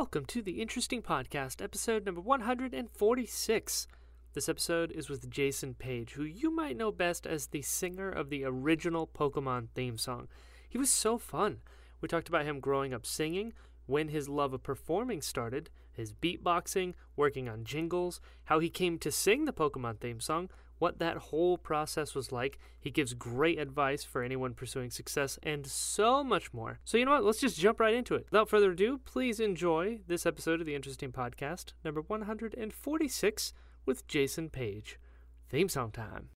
Welcome to the Interesting Podcast, episode number 146. This episode is with Jason Paige, who you might know best as the singer of the original Pokemon theme song. He was so fun. We talked about him growing up singing, when his love of performing started, his beatboxing, working on jingles, how he came to sing the Pokemon theme song, what that whole process was like. He gives great advice for anyone pursuing success and so much more. So, you know what? Let's just jump right into it. Without further ado, please enjoy this episode of the Interesting Podcast, number 146, with Jason Paige. Theme song time.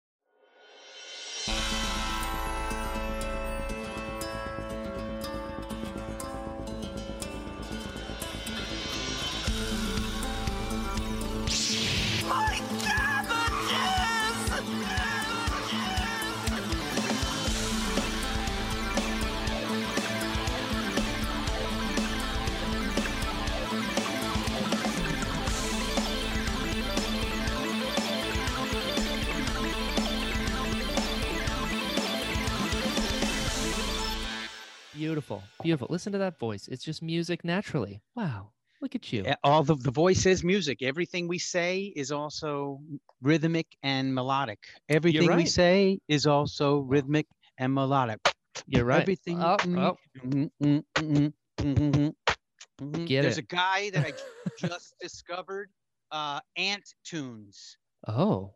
Beautiful, beautiful. Listen to that voice. It's just music naturally. Wow. Look at you. All the the voice is music. Everything we say is also rhythmic and melodic. Everything we say is also rhythmic and melodic. You're right. Everything. Oh, oh. mm, mm, mm. Get There's it. a guy that I just discovered, uh, Ant Tunes. Oh,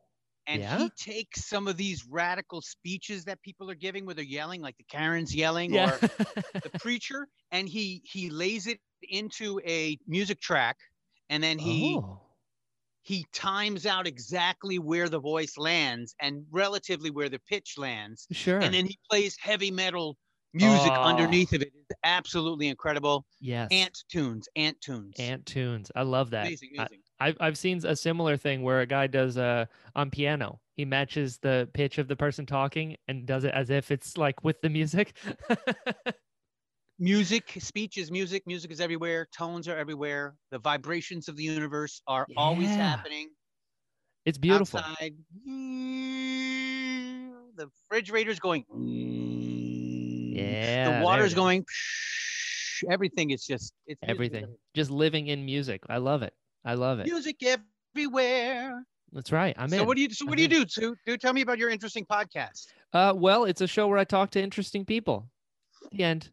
And Yeah? he takes some of these radical speeches that people are giving where they're yelling, like the Karens yelling, yeah. or the preacher, and he he lays it into a music track, and then he oh. he times out exactly where the voice lands and relatively where the pitch lands, Sure. and then he plays heavy metal music Oh. underneath of it. It's absolutely incredible. yes. Ant tunes, ant tunes. Ant tunes. I love that. amazing, amazing. I've I've seen a similar thing where a guy does uh on piano. He matches the pitch of the person talking and does it as if it's like with the music. music, speech is music. Music is everywhere. Tones are everywhere. The vibrations of the universe are always happening. it's beautiful. Outside, the refrigerator's going. Yeah. the water's going. Everything is just it's Everything. Just living in music. I love it. I love it. Music everywhere. That's right. I'm so in. what do you so I'm what do you in. do? Sue? Do tell me about your interesting podcast. Uh, well, it's a show where I talk to interesting people. The end.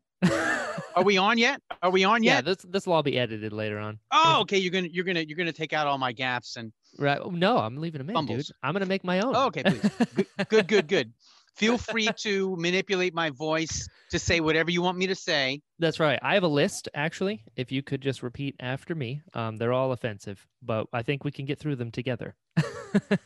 Are we on yet? Are we on yet? yeah, this this will all be edited later on. Oh, okay. You're gonna you're gonna you're gonna take out all my gaps and Right? No, I'm leaving them in, Fumbles. dude. I'm gonna make my own. Oh, okay, please. good good good. Feel free to manipulate my voice to say whatever you want me to say. That's right. I have a list actually. If you could just repeat after me, um, they're all offensive, but I think we can get through them together.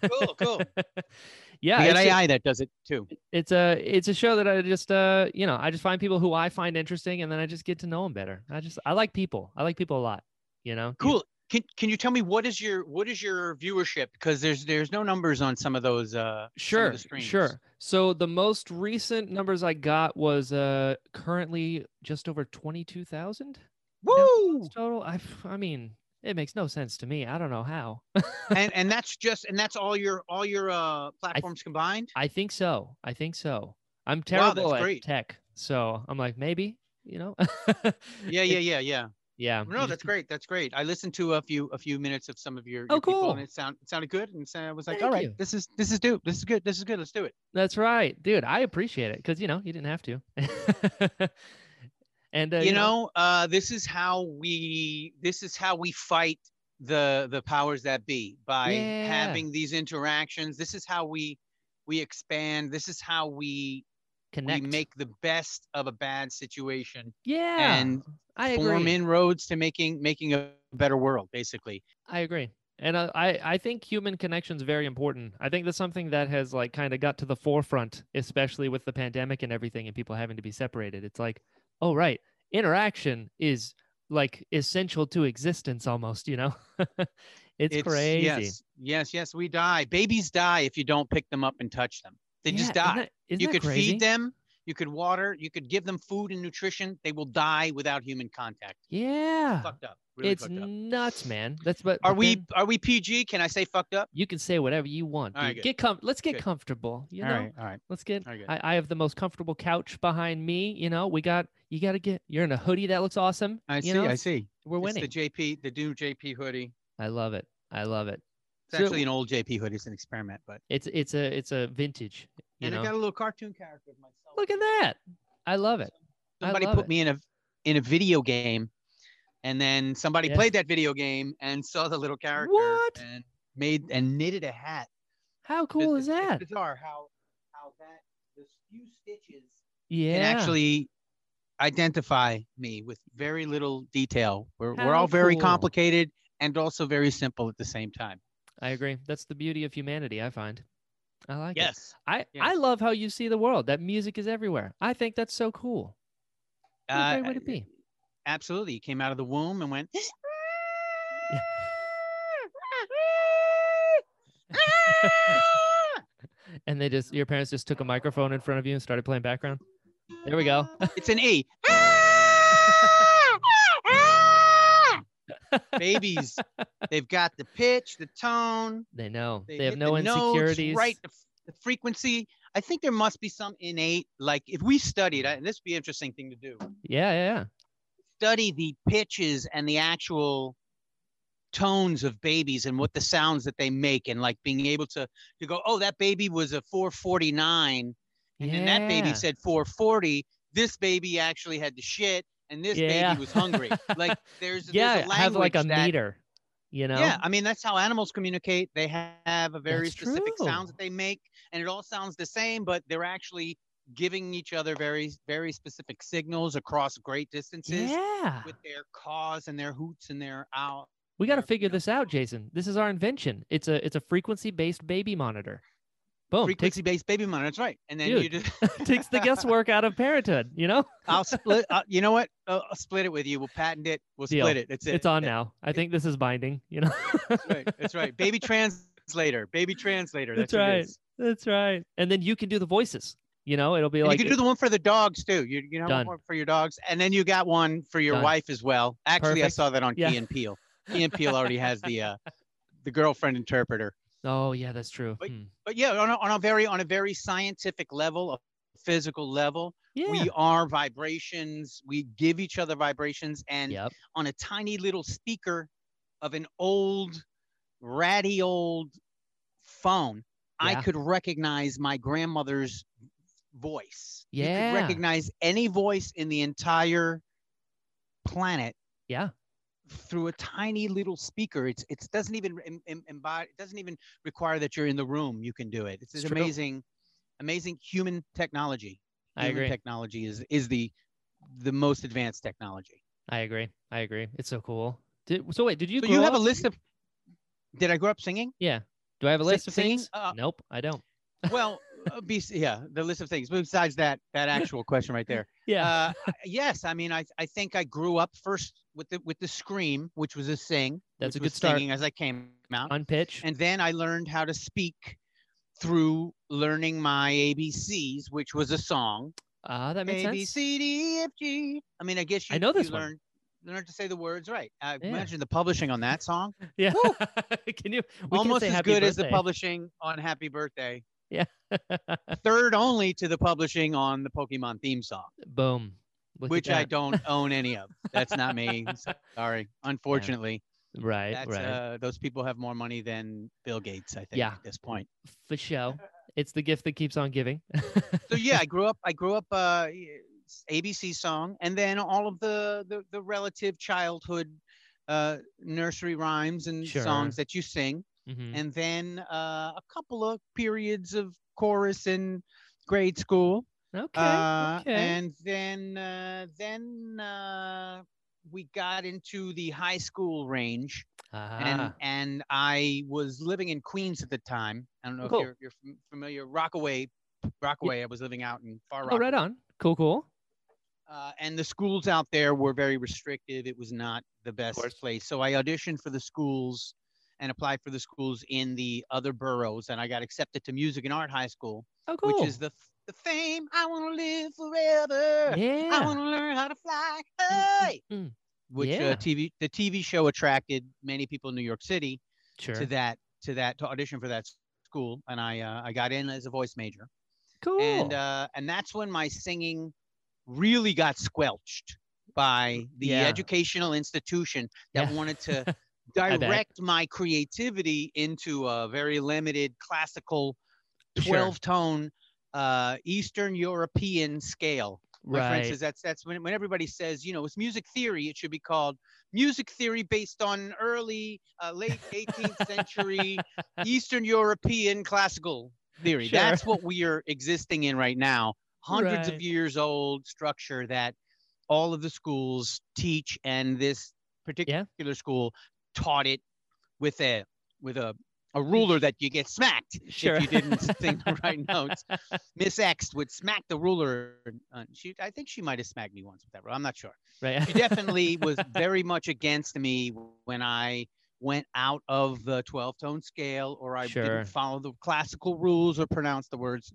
Cool, cool. yeah, we got it's, ju- AI that does it too. it's a it's a show that I just uh you know I just find people who I find interesting, and then I just get to know them better. I just I like people. I like people a lot. You know. Cool. Can, can you tell me what is your what is your viewership? Because there's there's no numbers on some of those uh Sure, sure. So the most recent numbers I got was uh currently just over twenty two thousand Woo! total. I I mean it makes no sense to me. I don't know how. and and that's just and that's all your all your uh platforms combined. I think so. I think so. I'm terrible that's at great. tech, so I'm like maybe you know. Yeah, yeah, yeah, yeah. Yeah. No, that's great. That's great. I listened to a few a few minutes of some of your, Oh, your people, cool. and it sound it sounded good, and so I was like, Thank all right, you. this is this is do this is good. This is good. Let's do it. That's right, dude. I appreciate it because you know you didn't have to. and uh, you know, uh, this is how we this is how we fight the the powers that be by Yeah. having these interactions. This is how we we expand. This is how we connect. we make the best of a bad situation yeah, and I form agree. inroads to making making a better world. Basically, I agree. And I, I think human connection is very important. I think that's something that has like kind of got to the forefront, especially with the pandemic and everything, and people having to be separated. It's like, oh right, interaction is like essential to existence, almost. You know, it's, crazy. Yes, yes, yes. We die. Babies die if you don't pick them up and touch them. They Yeah, just isn't die. that- isn't you could crazy? feed them. you could water, you could give them food and nutrition. They will die without human contact. Yeah. Fucked up. Really it's fucked up. nuts, man. That's but Are we then are we PG? Can I say fucked up? you can say whatever you want. All right. Get com- let's get Good. comfortable. You all know, right, all right. let's get All right. I, I have the most comfortable couch behind me. You know, we got you got to get. You're in a hoodie that looks awesome. I you see. know? I see. We're It's winning. the JP, the new JP hoodie. I love it. I love it. It's So- actually an old JP hoodie. It's an experiment, but It's it's a it's a vintage. And know, I got a little cartoon character of myself. look at that. I love it. Somebody love put it. me in a in a video game, and then somebody played that video game and saw the little character What? and made and knitted a hat. How It's- cool is that? It's bizarre how how that the few stitches Yeah. can actually identify me with very little detail. We're we're How all very cool. complicated and also very simple at the same time. I agree. That's the beauty of humanity. I find. I like it. Yes. I Yes. I love how you see the world. That music is everywhere. I think that's so cool. What a great way to Uh, be. Absolutely. You came out of the womb and went. and they just your parents just took a microphone in front of you and started playing background. There we go. It's an E. Babies, they've got the pitch, the tone. They know. They, They, have no the notes insecurities. right? The, f- the frequency. I think there must be some innate, like if we studied, and this would be an interesting thing to do. Yeah, yeah, yeah. Study the pitches and the actual tones of babies and what the sounds that they make, and like being able to to go, oh, that baby was a 449, and then that baby said 440. This baby actually had the shit, and this Yeah. baby was hungry. like there's yeah, there's a have like a that- meter. You know. yeah, I mean that's how animals communicate. They have a very That's specific sounds true. that they make, and it all sounds the same, but they're actually giving each other very, very specific signals across great distances Yeah. with their caws and their hoots and their out. We got to figure this out, Jason. This is our invention. It's a it's a frequency based baby monitor. Boom. Takes frequency-based baby monitor. That's right. And then you just takes the guesswork out of parenthood. You know. I'll split. Uh, you know what? Uh, I'll split it with you. We'll patent it. We'll Deal. split it. That's it. It's on That- now. I think this is binding. You know. That's right. That's right. Baby translator. Baby translator. That's That's, right. That's right. And then you can do the voices. You know, it'll be And like you can do the one for the dogs too. You you know one for your dogs, and then you got one for your Done. wife as well. Actually, I saw that on Yeah. Key and Peele. Key and Peele already has the uh, the girlfriend interpreter. Oh yeah, that's true. But- Hmm. But yeah, on a, on a very on a very scientific level, a physical level, Yeah. we are vibrations. We give each other vibrations, and yep. on a tiny little speaker of an old, ratty old phone, I could recognize my grandmother's voice. You Yeah. could recognize any voice in the entire planet Yeah. Through a tiny little speaker. It's it doesn't even em- em- embody. It doesn't even require that you're in the room. You can do it. It's, It's amazing, amazing human technology. I Human agree. Technology is is the the most advanced technology. I agree. I agree. It's so cool. Did, so wait, did you? so grow you have a list of. Did I grow up singing? Yeah. Do I have a list of singing? things? Uh, nope, I don't. Well, uh, be, yeah, the list of things. Besides that, that actual question right there. Yeah. Uh, yes, I mean, I I think I grew up first with the with the scream, which was a sing. That's a good start. Singing as I came out, On pitch. and then I learned how to speak through learning my ABCs, which was a song. Ah, that makes A B sense. C D E F G. I mean, I guess you, I know this you one. learned learned to say the words right. I Yeah. imagine the publishing on that song Yeah. Can you? Almost as good as the publishing on Happy Birthday. Yeah. Third only to the publishing on the Pokemon theme song, Boom. Which I don't own any of. That's not me. Sorry. Unfortunately, Right. that's right. uh, those people have more money than Bill Gates. I think Yeah. at this point. For show. It's the gift that keeps on giving. So yeah, I grew up. I grew up uh, ABC song, and then all of the the, the relative childhood uh, nursery rhymes and Sure. songs that you sing, Mhm. and then uh, a couple of periods of chorus in grade school. Okay. Uh, okay. And then uh, then uh, we got into the high school range, and Ah, and I was living in Queens at the time. I don't know Cool. if you're, you're familiar. Rockaway, Rockaway. I was living out in Far oh, right on. Cool, cool. Uh, and the schools out there were very restrictive. It was not the best place. So I auditioned for the schools and applied for the schools in the other boroughs, and I got accepted to Music and Art High School, Oh, cool. which is the f- the fame. I want to live forever. Yeah. I want to learn how to fly. Hey, mm. which Yeah. uh, TV the TV show attracted many people in New York City Sure. to that to that to audition for that school, and I uh, I got in as a voice major, cool. and uh, and that's when my singing really got squelched by the Yeah. educational institution that Yeah. wanted to direct my creativity into a very limited classical 12 tone uh, Eastern European scale. My friend right. that's that's when, when everybody says, you know, it's music theory, it should be called music theory based on early, uh, late 18th century Eastern European classical theory. Sure. That's what we are existing in right now. Hundreds Right. of years old structure that all of the schools teach, and this particular school taught it with a with a a ruler that you get smacked Sure. if you didn't sing the right notes. Miss X would smack the ruler. Uh, she, I think she might have smacked me once with that. ruler. I'm not sure. right. She definitely was very much against me when I went out of the 12 tone scale or I Sure. didn't follow the classical rules or pronounce the words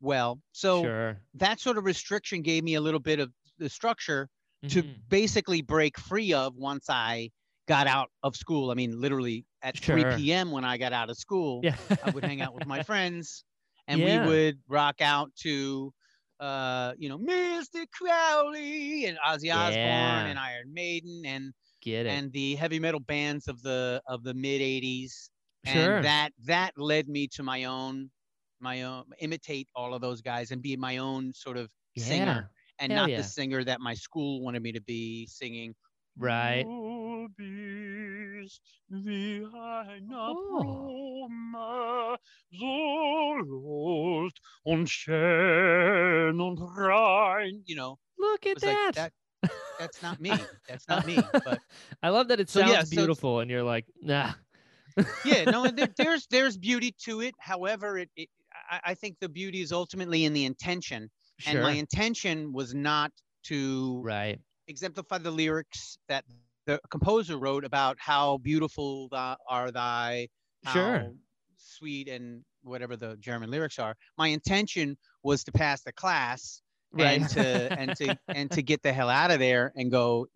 well. So sure. that sort of restriction gave me a little bit of the structure to Mhm. basically break free of once I got out of school. I mean, literally at Sure. 3 p.m. when I got out of school, Yeah. I would hang out with my friends and Yeah. we would rock out to uh, you know, Mr. Crowley and Ozzy Osbourne and Iron Maiden and Get it. and the heavy metal bands of the of the mid 80s. Sure. And that that led me to my own my own imitate all of those guys and be my own sort of yeah. singer and Hell not yeah. the singer that my school wanted me to be singing. Right. Bist wie eine Oh. Blume, so los und schön und rein. You know, Look at was like that. that. That's not me. That's not me. But I love that it sounds so it's- beautiful, and you're like, nah. yeah, no, there, there's there's beauty to it. However, it, it I, I think the beauty is ultimately in the intention, Sure. and my intention was not to right. exemplify the lyrics that the composer wrote about how beautiful thy, are thy, Sure. sweet and whatever the German lyrics are. My intention was to pass the class Right. and to and to and to get the hell out of there and go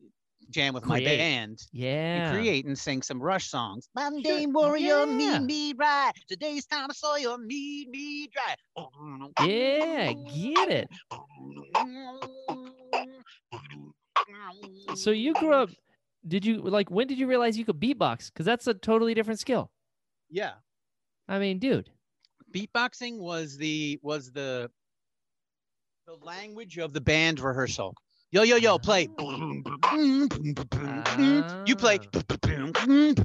jam with my band yeah. and create and sing some Rush songs. Mundane warrior, Yeah. meet me right. Today's time I saw you, meet me dry. Yeah, get it. So you grew up. Did you like? When did you realize you could beatbox? Because that's a totally different skill. Yeah, I mean, dude. beatboxing was the was the the language of the band rehearsal. Yo yo yo, play. Ah. You play, and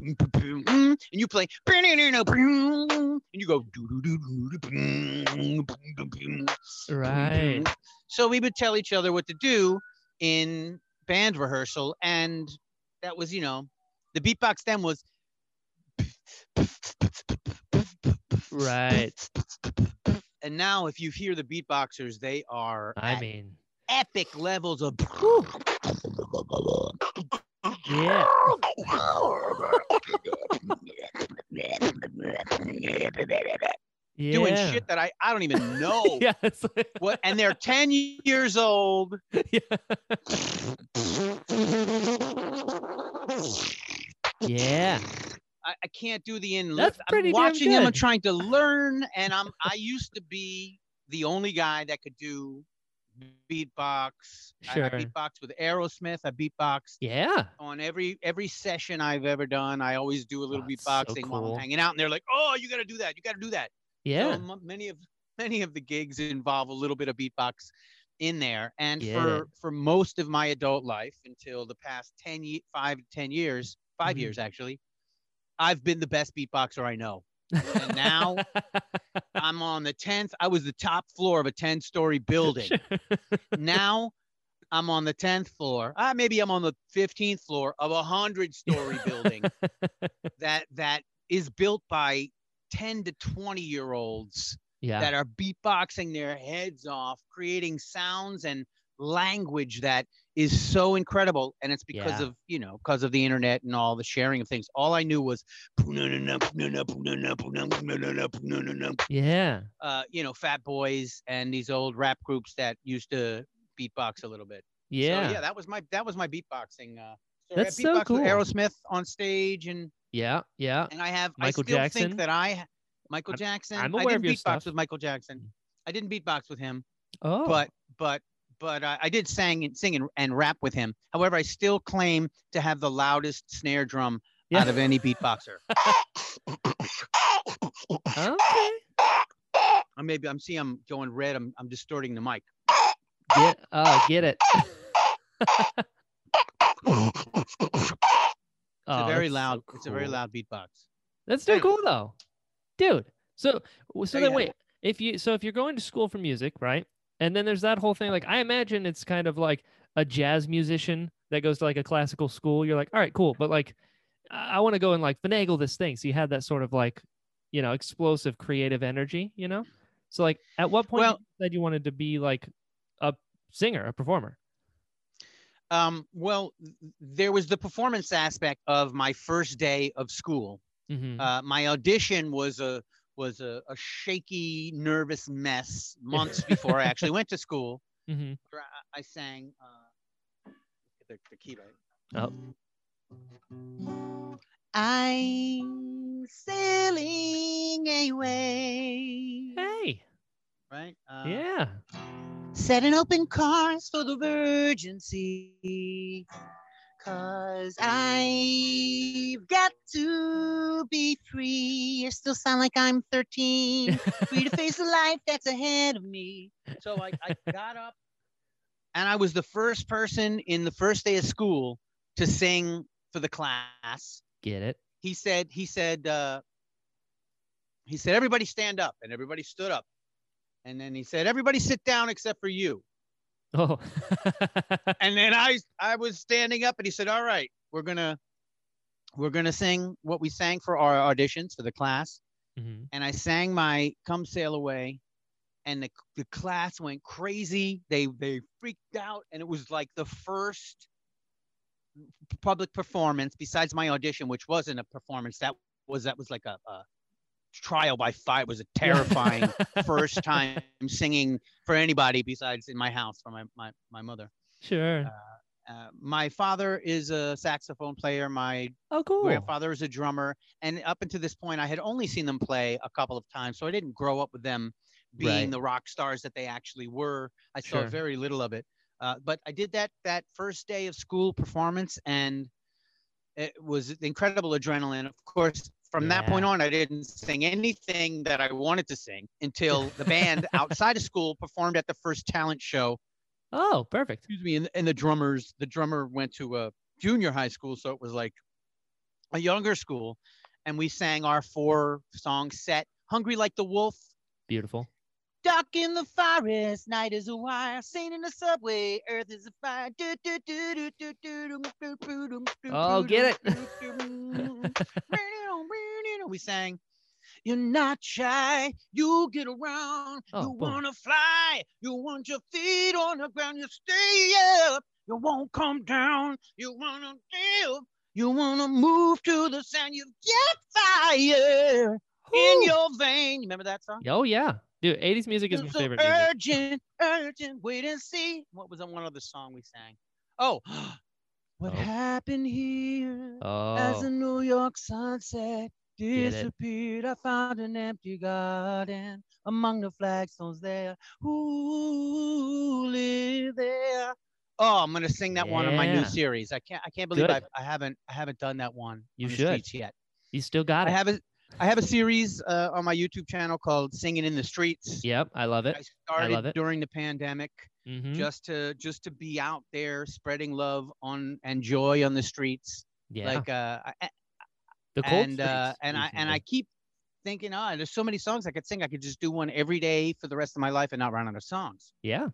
you play, and you go. Right. So we would tell each other what to do in band rehearsal, and that was, you know, the beatbox then was. Right. And now, if you hear the beatboxers, they are I mean, epic levels of. yeah. Yeah. Doing shit that I, I don't even know yeah. What, and they're 10 years old. yeah. yeah. I, I can't do the in That's pretty I'm damn watching them. I'm good. trying to learn, and I'm. I used to be the only guy that could do beatbox. I- I, beatbox with Aerosmith. I beatbox Yeah. on every every session I've ever done. I always do a little Oh, that's so beatboxing while. I'm hanging out, and they're like, "Oh, you got to do that. You got to do that." So Yeah. m- many of many of the gigs involve a little bit of beatbox in there, and Get for for most of my adult life until the past 10 ye- five ten years, 5 Mhm. years actually, I've been the best beatboxer I know. And now I'm on the 10th. I was the top floor of a 10 story building. now I'm on the 10th floor. Uh, maybe I'm on the 15th floor of a 100 story building that that is built by 10 to 20 year olds yeah. that are beatboxing their heads off, creating sounds and language that is so incredible and it's because Yeah. of you know because of the internet and all the sharing of things all i knew was Yeah. uh, you know fat boys and these old rap groups that used to beatbox a little bit Yeah. so, yeah that was my that was my beatboxing uh so That's I so cool. aerosmith on stage and Yeah. Yeah. and i have Michael i still Jackson? think that i michael I'm- jackson I'm i didn't of your beatbox stuff. with michael jackson i didn't beatbox with him Oh. but but but I, I did sing and sing and, and rap with him. However, I still claim to have the loudest snare drum yeah. out of any beatboxer. okay. or maybe I'm see I'm going red. I'm I'm distorting the mic. Get. Oh, get it. It's Oh, a very that's so loud. It's a very loud beatbox. That's still Anyway. cool though, dude. So so There then you wait, if you so if you're going to school for music, right? And then there's that whole thing. Like I imagine it's kind of like a jazz musician that goes to like a classical school. You're like, all right, cool, but like I, I want to go and like finagle this thing. So you had that sort of like, you know, explosive creative energy, you know. So like, at what point Well- did you said you wanted to be like a singer, a performer? Um, well, there was the performance aspect of my first day of school. Mm-hmm. Uh, my audition was a was a, a shaky, nervous mess months before I actually went to school. mm-hmm. I, I sang uh, the, the key right. Oh. I'm sailing away. Hey. Right? Uh, yeah. Setting open cars for the Virgin Sea. Cause I've got to be free. I still sound like I'm 13. free to face the life that's ahead of me. So I, I got up and I was the first person in the first day of school to sing for the class. Get it. He said, he said, uh, he said, everybody stand up. And everybody stood up. And then he said, everybody sit down except for you. Oh. And then I I was standing up and he said, All right, we're gonna we're gonna sing what we sang for our auditions for the class. hmm And I sang my Come Sail Away. And the, the class went crazy. They they freaked out. And it was like the first public performance besides my audition, which wasn't a performance. That was that was like a, a trial by fire. It was a terrifying first time singing for anybody besides in my house for my my, my mother. Sure. Uh, my father is a saxophone player. My oh, cool. grandfather is a drummer. And up until this point, I had only seen them play a couple of times. So I didn't grow up with them being Right. the rock stars that they actually were. I saw Sure. very little of it. Uh, but I did that that first day of school performance, and it was incredible adrenaline. Of course, from that point on, I didn't sing anything that I wanted to sing until the band outside of school performed at the first talent show Oh, perfect. excuse me, and, and the drummers, the drummer went to a junior high school, so it was like a younger school, and we sang our four song set, "Hungry Like the Wolf," Beautiful. "Duck in the Forest," "Night is a Wire," "Singing in the Subway," "Earth is a Fire." Do, do, do, do, do, do, dum, do, do, dum, do, Oh, get dum. We sang. You're not shy. You get around. Oh, you boom. wanna fly. You want your feet on the ground. You stay up. You won't come down. You wanna live. You wanna move to the sound. You get fire in your vein. You remember that song? Oh yeah, dude. 80s music is my so favorite music. urgent, urgent. Wait and see. What was that one other song we sang? Oh, what Oh. happened here? Oh. As Oh, the New York sunset. Disappeared, I found an empty garden among the flagstones there. Who live there? Oh, I'm gonna sing that one on my new series. I can't. I can't believe. I, I haven't. I haven't done that one. You on should. yet. you still got it. I have a. I have a series uh, on my YouTube channel called "Singing in the Streets." Yep, I love it. I started love it. during the pandemic hmm just to just to be out there spreading love on and joy on the streets. yeah, Like uh, I, the and uh, and I and I keep thinking, oh, there's so many songs I could sing. I could just do one every day for the rest of my life and not run out of songs. yeah,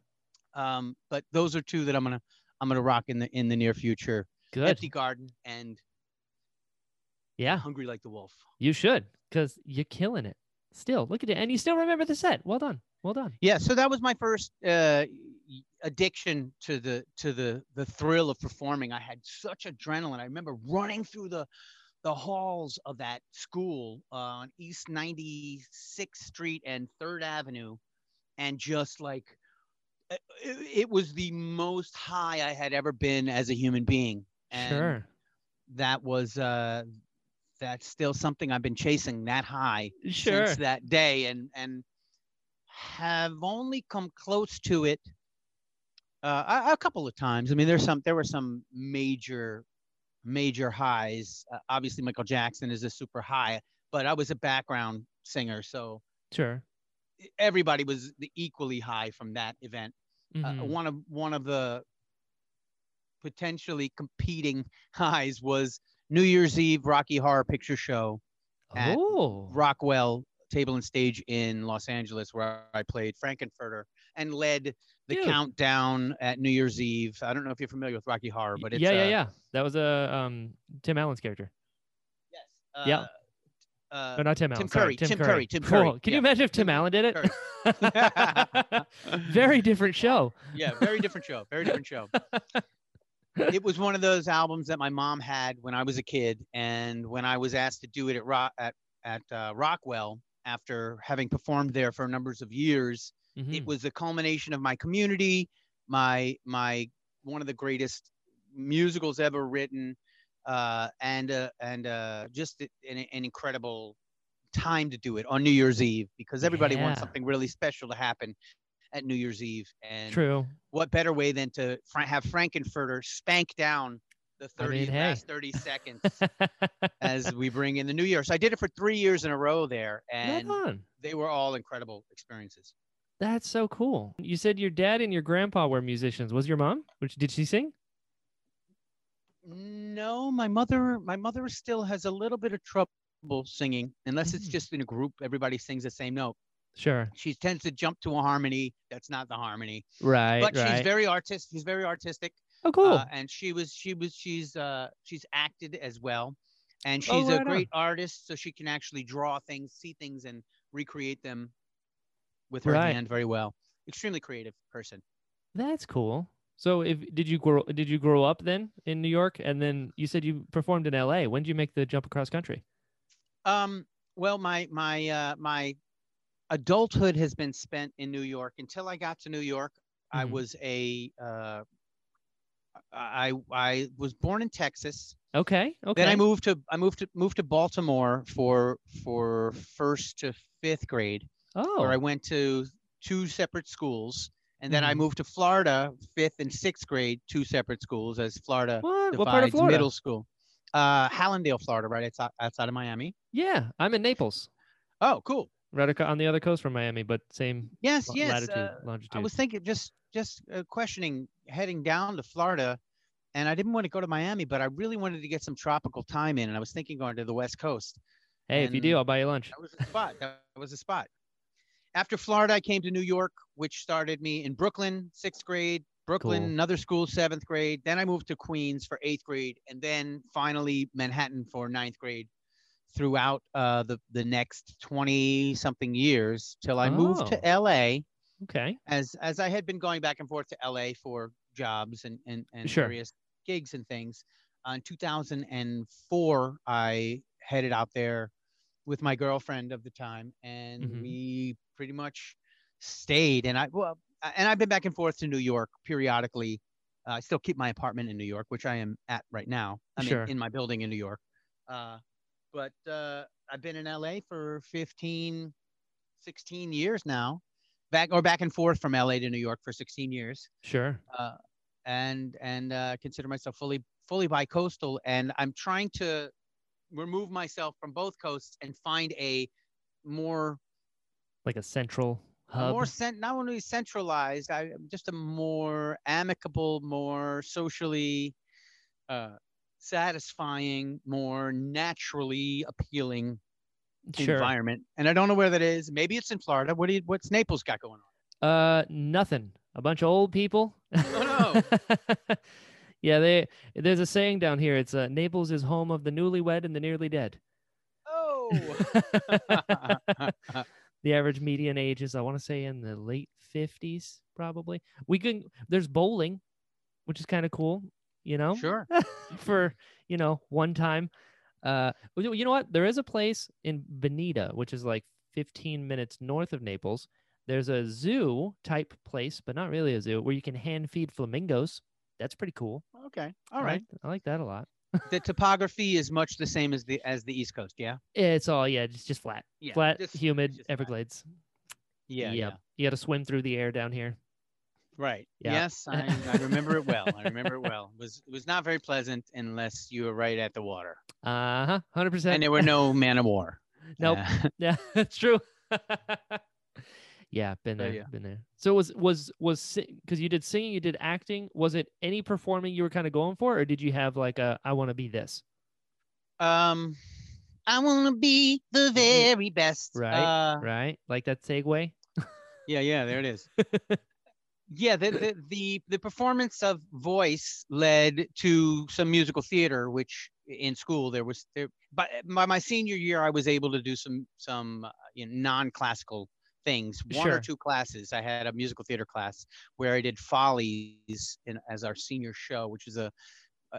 Um, but those are two that I'm gonna I'm gonna rock in the in the near future. good. Empty Garden and Yeah, Hungry Like the Wolf. you should, cause you're killing it. Still, look at it, and you still remember the set. Well done. Well done. Yeah, so that was my first uh, addiction to the to the the thrill of performing. I had such adrenaline. I remember running through the the halls of that school uh, on East 96th Street and Third Avenue, and just like uh, it, it was the most high I had ever been as a human being. And sure. that was uh, that's still something I've been chasing that high Sure. since that day and and have only come close to it uh, a, a couple of times. I mean, there's some there were some major major highs. Uh, obviously, Michael Jackson is a super high, but I was a background singer, so Sure. everybody was the equally high from that event. Uh, Mhm. one of one of the potentially competing highs was New Year's Eve Rocky Horror Picture Show at oh. Rockwell Table and Stage in Los Angeles, where I played Frank-N-Furter and led the Dude. countdown at New Year's Eve. I don't know if you're familiar with Rocky Horror, but it's yeah, yeah, uh, yeah. That was a um Tim Allen's character. Yes. Yeah. uh, Uh, Oh, not Tim Allen. Tim sorry, Curry, Tim, Tim Curry. Curry, Tim Curry, Cool. Can you imagine if Tim Tim Allen did it? Very different show. yeah, very different show. Very different show. it was one of those albums that my mom had when I was a kid, and when I was asked to do it at Rock at at uh, Rockwell after having performed there for numbers of years, Mhm. it was the culmination of my community, my my one of the greatest musicals ever written, uh, and uh, and uh, just an, an incredible time to do it on New Year's Eve because everybody wants something really special to happen at New Year's Eve, and True. what better way than to fr- have Frank-N-Furter spank down the I 30 mean, hey. last 30 seconds as we bring in the new year. So I did it for three years in a row there, and they were all incredible experiences. That's so cool. You said your dad and your grandpa were musicians. Was your mom? Which did she sing? No, my mother, my mother still has a little bit of trouble singing, unless it's Mm. just in a group. Everybody sings the same note. Sure. She tends to jump to a harmony that's not the harmony, Right. but right. she's very artistic. She's very artistic. oh, cool. uh, and she was she was she's uh she's acted as well and Oh, she's right a on. great artist so she can actually draw things see things and recreate them with her Right. hand very well extremely creative person That's cool. So, if did you grow did you grow up then in New York, and then you said you performed in L.A. When did you make the jump across country? um well my my uh my adulthood has been spent in new york until i got to new york i Mhm. was a uh I I was born in Texas. Okay. Okay. Then I moved to I moved to moved to Baltimore for for first to fifth grade. Oh. where I went to two separate schools. And then I Mhm. moved to Florida, fifth and sixth grade, two separate schools, as Florida what? What part of Florida? middle school. Uh, Hallandale, Florida, right outside, outside of Miami. Yeah, I'm in Naples, Oh, cool. right on the other coast from Miami, but same Yes, la- yes. latitude, uh, longitude. I was thinking, just just uh, questioning heading down to Florida, and I didn't want to go to Miami, but I really wanted to get some tropical time in, and I was thinking going to the West Coast. hey, if you do, I'll buy you lunch. That was a spot. That was a spot. After Florida, I came to New York, which started me in Brooklyn, sixth grade. Brooklyn, Cool. another school, seventh grade. Then I moved to Queens for eighth grade, and then finally Manhattan for ninth grade. Throughout uh, the the next twenty something years, till I moved to Oh. L.A. Okay. as as I had been going back and forth to L.A. for jobs and and, and Sure. various gigs and things. Uh, in 2004, I headed out there with my girlfriend of the time, and Mhm. we pretty much stayed. And I well, and I've been back and forth to New York periodically. Uh, I still keep my apartment in New York, which I am at right now. I mean, Sure. in my building in New York. Uh, but uh, I've been in LA for 15, 16 years now. Back or back and forth from LA to New York for 16 years Sure. uh, and and uh, consider myself fully fully bi-coastal and i'm trying to remove myself from both coasts and find a more Like a central hub. more cent- not only centralized i just a more amicable more socially uh, satisfying more naturally appealing sure. environment and i don't know where that is maybe it's in florida what do you what's naples got going on Uh, nothing. A bunch of old people. Oh, yeah, they. There's a saying down here. It's uh, Naples is home of the newlywed and the nearly dead. oh the average median age is, I want to say, in the late 50s, probably. We can, there's bowling, which is kind of cool, you know, sure. for, you know, one time. Uh, you know what? There is a place in Bonita, which is like 15 minutes north of Naples. There's a zoo type place, but not really a zoo, where you can hand feed flamingos. That's pretty cool. Okay. All I right. like- I like that a lot. the topography is much the same as the as the East Coast. Yeah. It's all yeah, it's just flat, Yeah. flat, just- humid just flat. Everglades. Yeah. Yep. Yeah. You got to swim through the air down here. Right. Yeah. Yes, I, I remember it well. I remember it well. It was it was not very pleasant unless you were right at the water, Uh huh. Hundred percent. and there were no man of war. Nope. Uh, Yeah, that's true. Yeah, been there, yeah. been there. So was was was because you did singing, you did acting. Was it any performing you were kind of going for, or did you have like a I want to be this? um, I want to be the very best. Mm-hmm. Right, Uh, Right, like that segue. Yeah, yeah, there it is. yeah, the, the the the performance of voice led to some musical theater, which in school there was there. But by my senior year, I was able to do some some uh, you know, non-classical things. One Sure. or two classes. I had a musical theater class where I did Follies in, as our senior show, which is a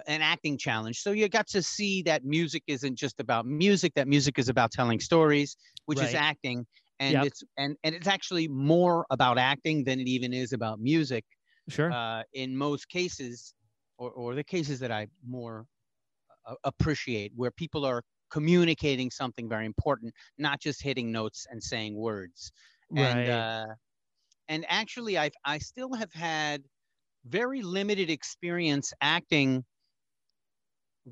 an acting challenge. So you got to see that music isn't just about music. That music is about telling stories, which is acting and Yep. it's and and it's actually more about acting than it even is about music Sure. uh, in most cases or, or the cases that i more uh, appreciate where people are communicating something very important not just hitting notes and saying words and right. uh, and actually i i still have had very limited experience acting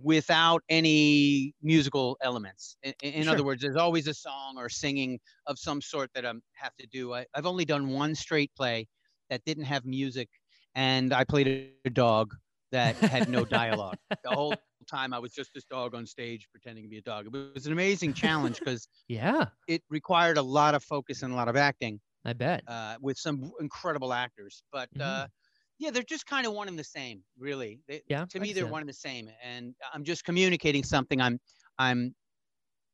without any musical elements. In, in other words there's always a song or singing of some sort that i have to do. I, i've only done one straight play that didn't have music and i played a, a dog that had no dialogue. The whole time i was just this dog on stage pretending to be a dog it was an amazing challenge because yeah, it required a lot of focus and a lot of acting I bet. uh, with some incredible actors. But Mhm. uh, yeah, they're just kind of one and the same, really. They, Yeah, to me, they're one and the same, and I'm just communicating something. I'm, I'm,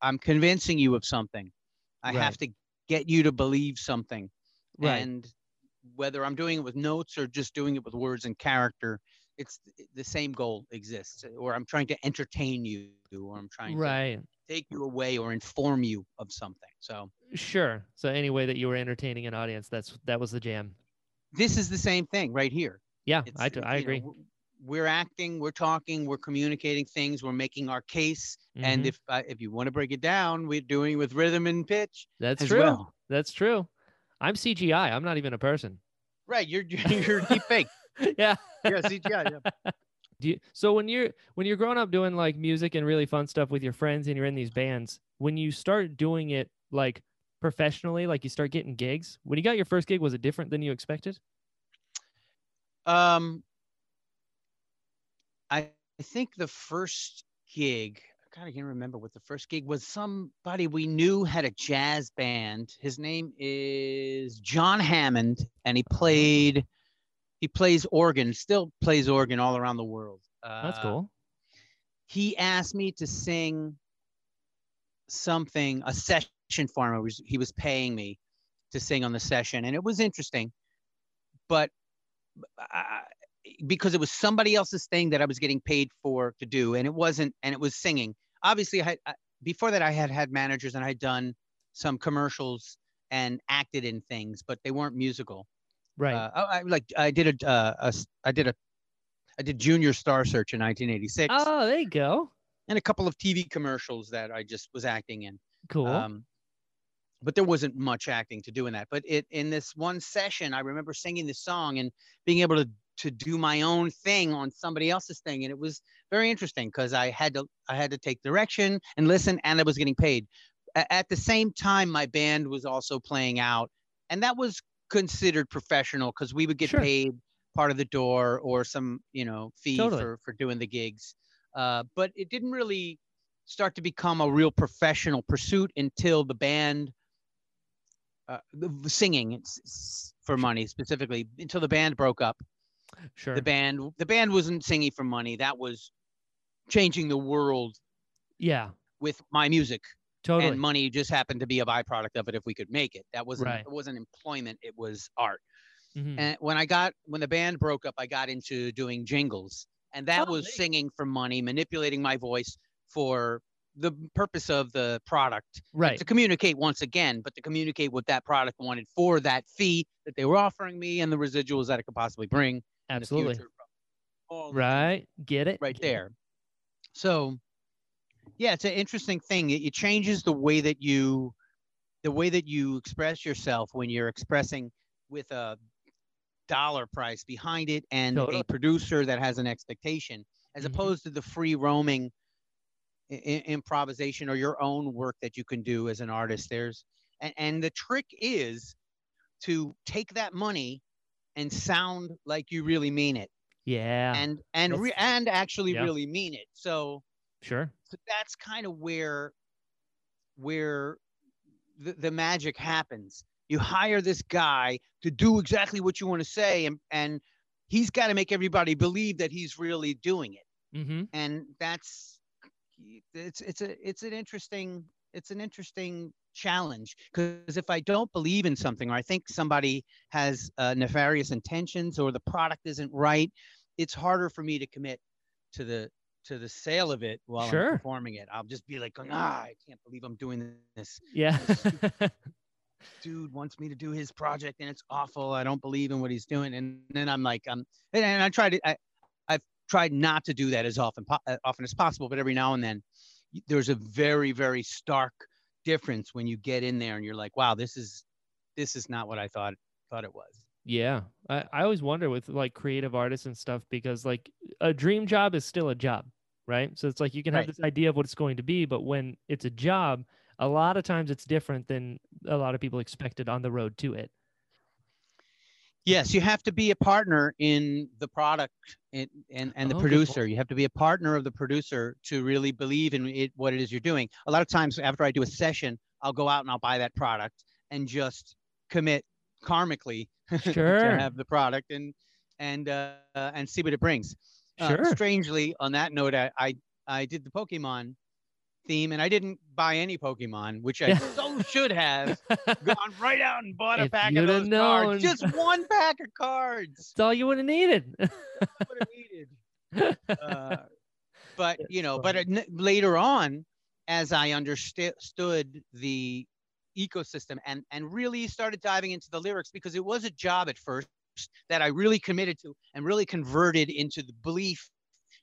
I'm convincing you of something. I Right. have to get you to believe something, Right. and whether I'm doing it with notes or just doing it with words and character, it's the same goal exists. Or I'm trying to entertain you, or I'm trying to take you away or inform you of something. So Sure. So any way that you were entertaining an audience, that's that was the jam. this is the same thing right here. Yeah, It's- I, I you know, agree. we're acting, we're talking, we're communicating things, we're making our case. And Mhm. if uh, if you want to break it down, we're doing it with rhythm and pitch that's true. well. That's true. I'm CGI. I'm not even a person. Right, you're you're deep fake. yeah. Yeah, CGI. Yeah. Do you, so when you're when you're growing up doing like music and really fun stuff with your friends and you're in these bands, when you start doing it like professionally, like you start getting gigs, when you got your first gig, was it different than you expected? Um, I I think the first gig. God, I can't remember what the first gig was. Somebody we knew had a jazz band. His name is John Hammond, and he played. He plays organ. Still plays organ all around the world. That's Uh, cool. he asked me to sing something a session for him was, he was paying me to sing on the session and it was interesting but I, because it was somebody else's thing that i was getting paid for to do and it wasn't and it was singing obviously i had I, before that i had had managers and i had done some commercials and acted in things but they weren't musical Right. uh, I, I like i did a, uh, a i did a i did junior star search in 1986 oh, there you go. and a couple of TV commercials that I just was acting in. Cool. Um, but there wasn't much acting to do in that. But it in this one session, I remember singing this song and being able to to do my own thing on somebody else's thing, and it was very interesting because I had to I had to take direction and listen, and I was getting paid. A- at the same time, my band was also playing out, and that was considered professional because we would get Sure. paid part of the door or some you know fee Totally. for for doing the gigs uh, but it didn't really start to become a real professional pursuit until the band uh, the, singing for money specifically until the band broke up sure. the band the band wasn't singing for money that was changing the world yeah. with my music Totally. and money just happened to be a byproduct of it if we could make it. That wasn't Right. it wasn't employment, it was art. Mhm. And when I got when the band broke up, I got into doing jingles, and that Oh, was go. singing for money, manipulating my voice for the purpose of the product right. to communicate once again, but to communicate what that product wanted for that fee that they were offering me and the residuals that it could possibly bring Absolutely. future. from all the things Right. Get it? right Get it. there. So, yeah, it's an interesting thing. It, it changes the way that you, the way that you express yourself when you're expressing with a dollar price behind it and Totally. a producer that has an expectation, as Mhm. opposed to the free roaming i- improvisation or your own work that you can do as an artist. There's, and, and the trick is to take that money and sound like you really mean it Yeah. and and re- and actually yeah. really mean it. So, sure. so that's kind of where where the, the magic happens. You hire this guy to do exactly what you want to say, and and he's got to make everybody believe that he's really doing it. Mm-hmm. And that's it's it's a it's an interesting it's an interesting challenge because if I don't believe in something or I think somebody has uh, nefarious intentions or the product isn't right, it's harder for me to commit to the to the sale of it while Sure. I'm performing it. I'll just be like, going, ah, I can't believe I'm doing this. Yeah. Dude wants me to do his project and it's awful. I don't believe in what he's doing. And then I'm like, um, and, and I try to, I, I've tried not to do that as often, po- uh, often as possible, but every now and then there's a very, very stark difference when you get in there and you're like, wow, this is, this is not what I thought, thought it was. yeah. I, I always wonder with like creative artists and stuff because like a dream job is still a job, right? So it's like you can have Right. this idea of what it's going to be, but when it's a job, a lot of times it's different than a lot of people expected on the road to it. Yes, you have to be a partner in the product and and, and the Oh, producer. You have to be a partner of the producer to really believe in it, what it is you're doing. A lot of times after I do a session, I'll go out and I'll buy that product and just commit karmically Sure. to have the product and and uh, and see what it brings. Uh, strangely, on that note, I, I I did the Pokemon theme and I didn't buy any Pokemon, which I so should have gone right out and bought a If pack of those known. cards. Just one pack of cards. That's all you would have needed. Would have needed. Uh, but you know, but n- later on, as I understood the ecosystem and and really started diving into the lyrics because it was a job at first that I really committed to and really converted into the belief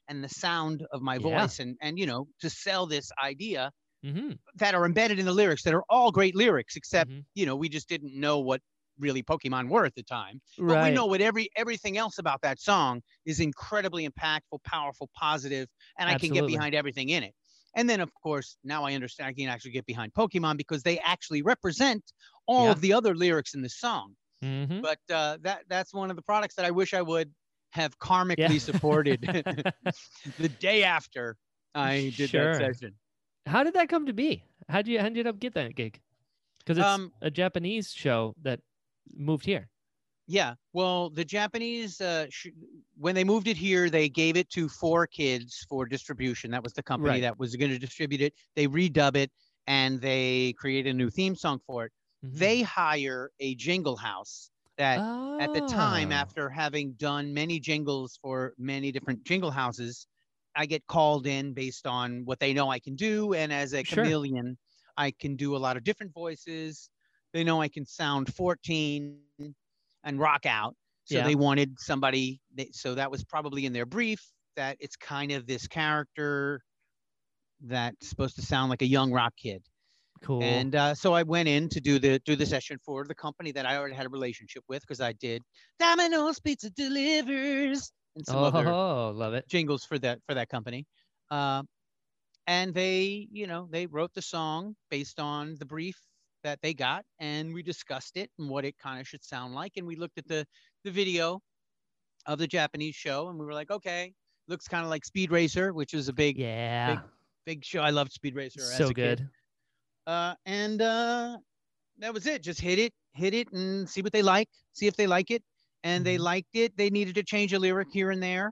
and the sound of my Yeah. voice and and you know to sell this idea hmm that are embedded in the lyrics that are all great lyrics except Mhm. you know we just didn't know what really pokemon were at the time but Right. we know what every everything else about that song is incredibly impactful powerful positive and i can get behind everything in it and then of course now i understand i can actually get behind pokemon because they actually represent all Yeah. of the other lyrics in the song Mhm. but uh, that that's one of the products that i wish i would have karmically supported the day after i did Sure. that session How did that come to be? How did you how did you end up get that gig? Because it's Um, a Japanese show that moved here. Yeah, well, the Japanese, uh, sh- when they moved it here, they gave it to 4Kids for distribution. That was the company Right. that was going to distribute it. They redub it and they create a new theme song for it. Mhm. They hire a jingle house that, at the time, Ah, after having done many jingles for many different jingle houses, I get called in based on what they know I can do. And as a Sure. chameleon, I can do a lot of different voices. They know I can sound 14 and rock out. So Yeah. they wanted somebody, they, so that was probably in their brief that it's kind of this character that's supposed to sound like a young rock kid. Cool. And uh, so I went in to do the do the session for the company that I already had a relationship with because I did Domino's Pizza delivers and some oh, other love it. jingles for that for that company. Uh, and they, you know, they wrote the song based on the brief that they got, and we discussed it and what it kind of should sound like. And we looked at the the video of the Japanese show, and we were like, okay, looks kind of like Speed Racer, which was a big Yeah, big show. I loved Speed Racer. so a kid good. Uh, and uh, that was it. Just hit it, hit it, and see what they like. See if they like it. And they Mhm. liked it. They needed to change a lyric here and there.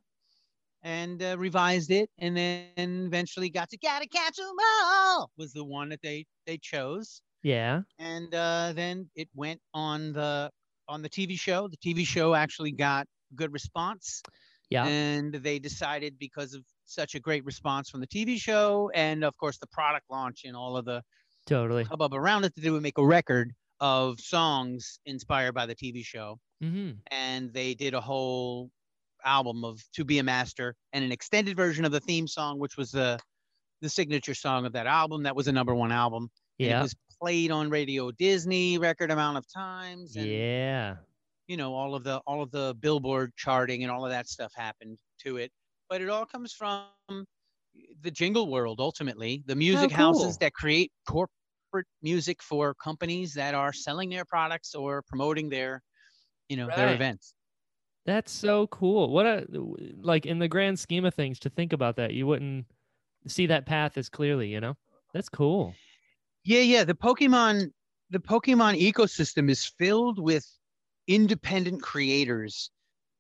and uh, revised it, and then eventually got to "Gotta Catch 'Em All" was the one that they they chose, Yeah. and uh, then it went on the on the TV show. The TV show actually got good response, Yeah. and they decided because of such a great response from the TV show, and of course the product launch and all of the totally. hubbub around it, that they would make a record of songs inspired by the TV show hmm and they did a whole album of "To Be a Master" and an extended version of the theme song, which was the the signature song of that album. That was a number one album. Yeah. it was played on Radio Disney record amount of times. And, Yeah. you know all of the all of the Billboard charting and all of that stuff happened to it. But it all comes from the jingle world. Ultimately, the music cool. houses that create corporate music for companies that are selling their products or promoting their, you know, their events. That's so cool. What a like in the grand scheme of things to think about that. You wouldn't see that path as clearly, you know? That's cool. Yeah, yeah. The Pokemon, the Pokemon ecosystem is filled with independent creators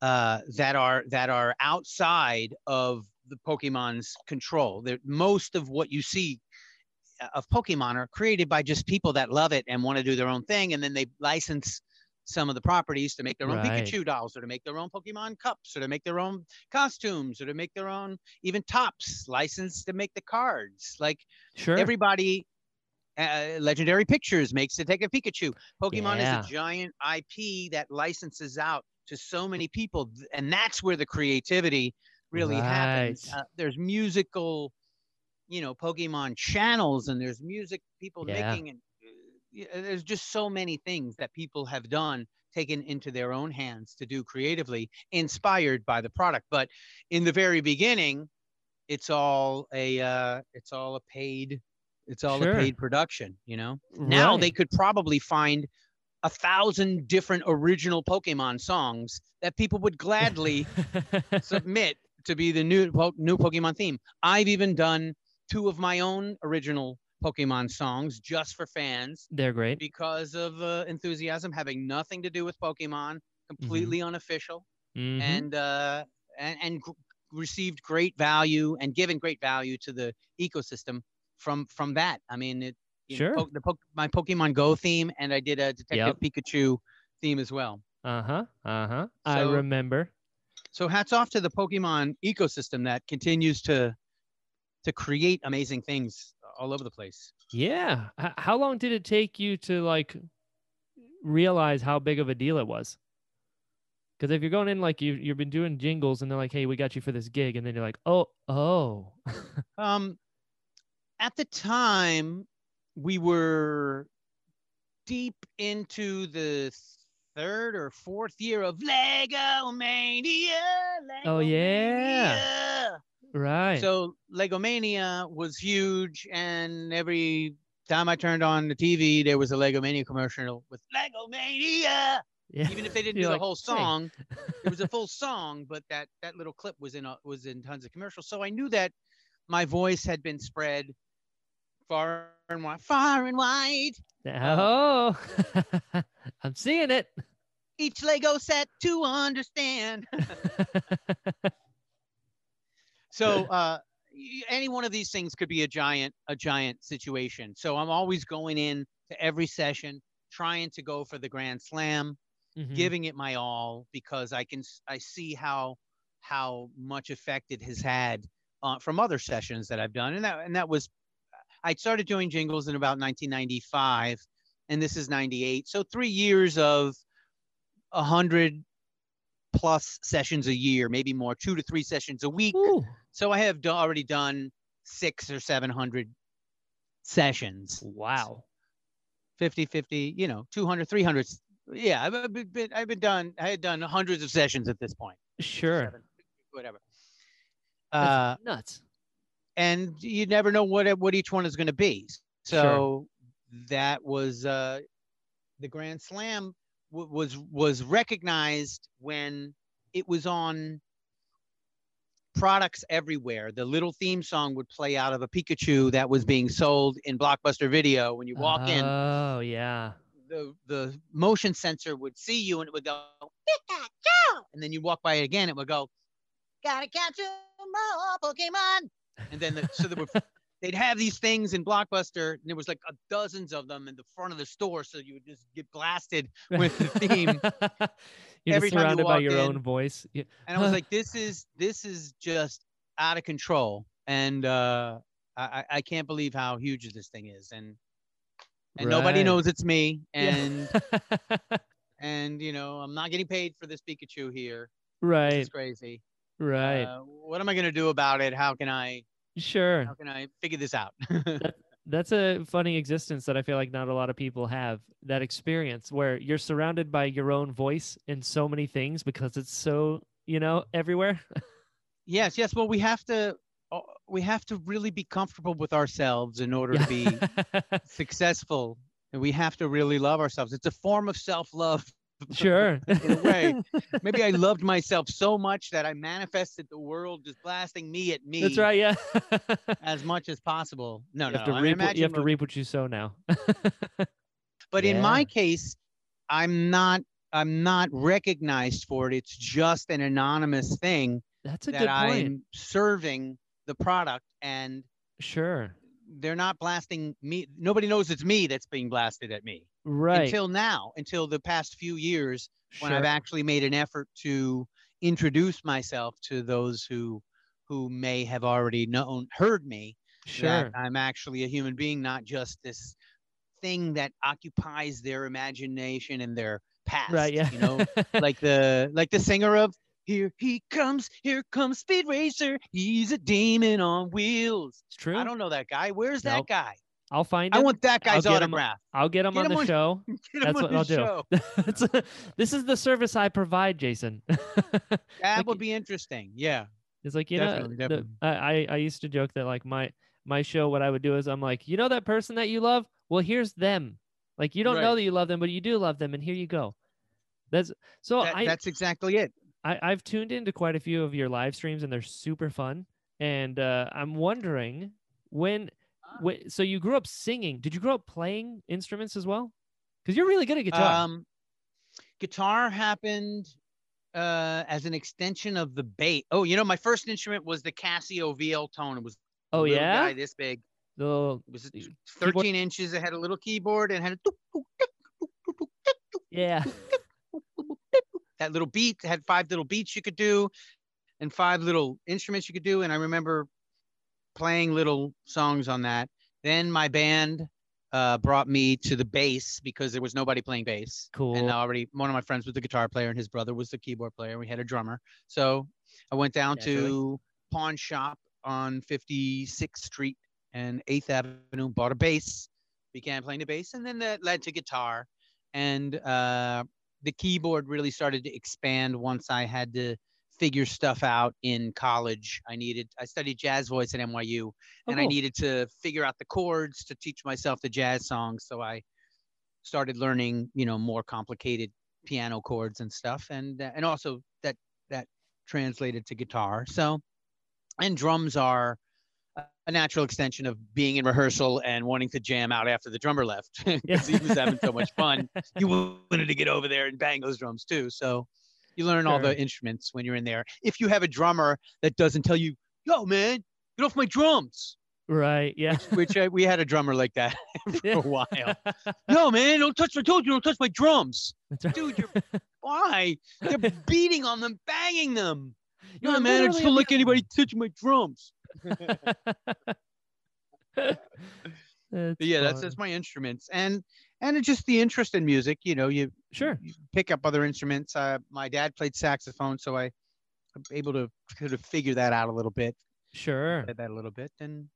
uh, that are that are outside of the Pokemon's control. That most of what you see uh, of Pokemon are created by just people that love it and want to do their own thing, and then they license some of the properties to make their own Right. Pikachu dolls, or to make their own Pokemon cups, or to make their own costumes, or to make their own even tops, licensed to make the cards. Like Sure. everybody uh, legendary pictures makes detective pikachu pokemon Yeah. is a giant ip that licenses out to so many people and that's where the creativity really happens. Uh, there's musical you know pokemon channels and there's music people Yeah. making and uh, there's just so many things that people have done taken into their own hands to do creatively inspired by the product. But in the very beginning it's all a uh, it's all a paid it's all Sure. a paid production you know? Now they could probably find a thousand different original pokemon songs that people would gladly submit to be the new po- new pokemon theme i've even done two of my own original pokemon songs just for fans They're great. because of uh, enthusiasm having nothing to do with pokemon completely unofficial Mhm. and uh, and, and gr- received great value and given great value to the ecosystem from from that. I mean, it you know, Sure. po- the po- my Pokemon Go theme, and I did a Detective Yep. Pikachu theme as well. Uh-huh. Uh-huh. I remember. So hats off to the Pokemon ecosystem that continues to to create amazing things all over the place. Yeah. How long did it take you to like realize how big of a deal it was? Because if you're going in like you you've been doing jingles and they're like, "Hey, we got you for this gig," and then you're like, "Oh, oh, Um, at the time, we were deep into the third or fourth year of Lego Mania. Oh, yeah. right." So Lego Mania was huge, and every time I turned on the TV, there was a Lego Mania commercial with Lego Mania. yeah. Even if they didn't do You're the like, whole "Hey." song, it was a full song, but that that little clip was in a, was in tons of commercials. So I knew that my voice had been spread far and wide, far and wide. Oh, I'm seeing it. Each Lego set to understand. So uh, any one of these things could be a giant a giant situation. So I'm always going in to every session, trying to go for the grand slam, Mhm. giving it my all because I can I see how how much effect it has had uh, from other sessions that I've done, and that and that was I started doing jingles in about 1995, and this is 98. So three years of a hundred plus sessions a year, maybe more, two to three sessions a week. Ooh, So I have do- already done six or seven hundred sessions. wow. 50 50 you know 200 300 yeah I've, been i've been done i had done hundreds of sessions at this point Sure. Seven, whatever uh nuts. And you never know what what each one is going to be so Sure. that was uh the grand slam w- was was recognized when it was on products everywhere the little theme song would play out of a pikachu that was being sold in blockbuster video when you walk in Oh, yeah. the the motion sensor would see you and it would go "Pikachu!" and then you walk by it again it would go Gotta catch 'em all, Pokemon. And then the, so there were they'd have these things in Blockbuster, and there was like a dozens of them in the front of the store, so you would just get blasted with the theme. You're Every time you surrounded by your in. own voice. Yeah. and I was like, "This is this is just out of control," and uh, I I- can't believe how huge this thing is, and and nobody knows it's me, and Yeah. and you know I'm not getting paid for this Pikachu here. right, It's crazy. Right. Uh, what am I gonna do about it? How can I sure. how can I figure this out? That's a funny existence that I feel like not a lot of people have. That experience where you're surrounded by your own voice in so many things because it's so, you know, everywhere. yes, yes. Well, we have to uh, we have to really be comfortable with ourselves in order to be successful, and we have to really love ourselves. It's a form of self love. Sure. in a way. Maybe I loved myself so much that I manifested the world just blasting me at me That's right. Yeah. as much as possible. No, you no, have to I reap. What, you have to reap what you sow now. But in my case, I'm not. I'm not recognized for it. It's just an anonymous thing That's a that good point. I'm serving the product, and Sure. they're not blasting me. Nobody knows it's me that's being blasted at me Right. until now. Until the past few years, when I've actually made an effort to introduce myself to those who who may have already known heard me Sure. that I'm actually a human being, not just this thing that occupies their imagination and their past. Right. Yeah. You know, like the like the singer of Here He Comes, Here Comes Speed Racer. He's a demon on wheels. it's true. I don't know that guy. Where's Nope. that guy? I'll find I him. want that I'll guy's him- autograph. I'll get him get on him the on- show. That's what I'll his do. this is the service I provide, Jason. That Like, would be interesting. Yeah. It's like you Definitely, know, the- definitely. I, I I used to joke that like my my show, what I would do is I'm like, you know that person that you love? Well, here's them. Like you don't know that you love them, but you do love them, and here you go. That's so That- I, that's exactly it. I I've tuned into quite a few of your live streams, and they're super fun. And uh, I'm wondering when, Ah. when so you grew up singing. Did you grow up playing instruments as well? Because you're really good at guitar. Um, guitar happened uh, as an extension of the bass. Oh, you know, my first instrument was the Casio VL tone. It was oh yeah, guy this big. the It was the 13 inches. It had a little keyboard and had a yeah. that little beat. Had five little beats you could do, and five little instruments you could do. And I remember playing little songs on that. Then my band uh, brought me to the bass because there was nobody playing bass. Cool. and already one of my friends was the guitar player and his brother was the keyboard player we had a drummer so i went down Naturally. to pawn shop on 56th street and 8th avenue bought a bass began playing the bass and then that led to guitar and uh, the keyboard really started to expand once i had to figure stuff out in college i needed i studied jazz voice at nyu Oh, and I needed to figure out the chords to teach myself the jazz songs. So I started learning, you know, more complicated piano chords and stuff, and uh, and also that that translated to guitar. So, and drums are a- a natural extension of being in rehearsal and wanting to jam out after the drummer left because he was having so much fun. You wanted to get over there and bang those drums too. So. You learn all the instruments when you're in there. If you have a drummer that doesn't tell you, "Yo, man, get off my drums," Right. Yeah. which uh, we had a drummer like that for Yeah. a while. No, man, don't touch. I told you, don't touch my drums, That's right. dude. You're why? They're beating on them, banging them. You're No, man, I just don't like anybody touching my drums. That's yeah, that's fun. that's my instruments, and and it's just the interest in music. You know, you sure. you pick up other instruments. Uh, my dad played saxophone, so I I'm able to kind of figure that out a little bit, Sure. that a little bit, and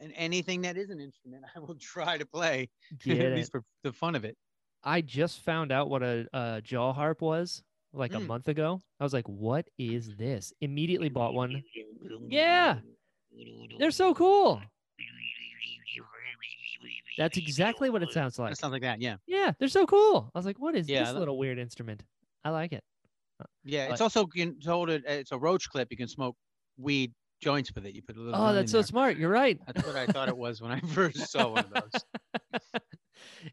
and anything that is an instrument, I will try to play, Get at it. least for the fun of it. I just found out what a, a jaw harp was like a Mm. month ago. I was like, "What is this?" Immediately bought one. Yeah. They're so cool. That's exactly what it sounds like. That sounds like that, yeah. Yeah, they're so cool. I was like, "What is Yeah, this that- little weird instrument?" I like it. Yeah, it's also hold it. It's a roach clip. You can smoke weed joints with it. You put a little. Oh, that's so there. smart. You're right. That's what I thought it was when I first saw one of those.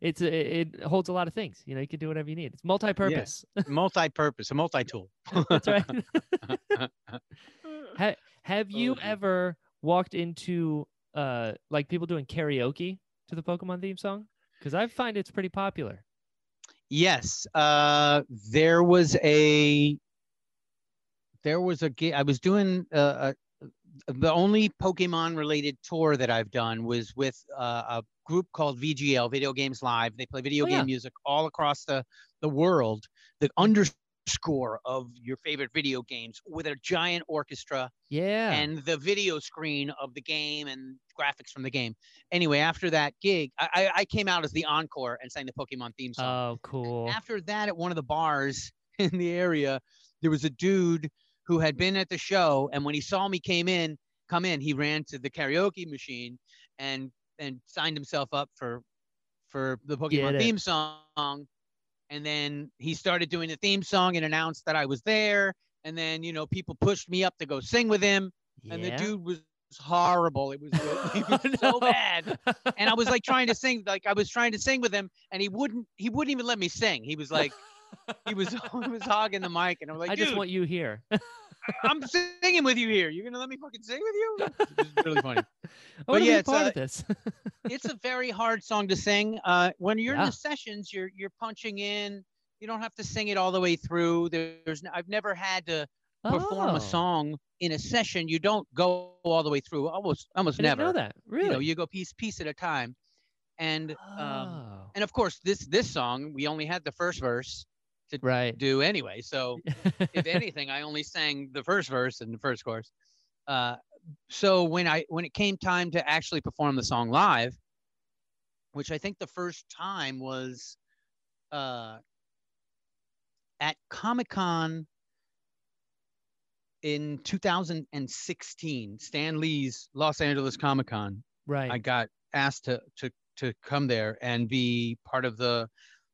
it's a, it holds a lot of things. You know, you can do whatever you need. It's multi-purpose. multi-purpose, a multi-tool. That's right. ha- have you Oh, ever walked into uh like people doing karaoke to the Pokemon theme song? Because I find it's pretty popular. Yes, uh, there was a there was a I was doing uh, a, the only Pokemon related tour that I've done was with uh, a group called VGL Video Games Live. They play video Oh, game yeah. music all across the the world. The underscore of your favorite video games with a giant orchestra Yeah. and the video screen of the game and graphics from the game. Anyway, after that gig, I, I, I came out as the encore and sang the Pokemon theme song. oh, cool. After that, at one of the bars in the area, there was a dude who had been at the show, and when he saw me came in, come in, he ran to the karaoke machine and and signed himself up for for the Pokemon theme song. And then he started doing the theme song and announced that I was there. And then you know people pushed me up to go sing with him, and the dude was horrible. It was, he was Oh, so no. bad and I was like trying to sing, like I was trying to sing with him, and he wouldn't. He wouldn't even let me sing. He was like, he was, he was hogging the mic, and I'm like, I just want you here. I'm singing with you here. You're gonna let me fucking sing with you? It's really funny. I want to yeah, be a it's, part uh, of this. It's a very hard song to sing. Uh, when you're in the sessions, you're you're punching in. You don't have to sing it all the way through. There's, n- I've never had to perform Oh, a song in a session. You don't go all the way through. Almost, almost I didn't never. know that. Really? You know, you go piece piece at a time, and um, Oh, and of course this this song we only had the first verse right. do anyway so if anything i only sang the first verse and the first chorus uh, so when i when it came time to actually perform the song live which i think the first time was uh, at comic-con in 2016 stan lee's los angeles comic-con right. I got asked to to to come there and be part of the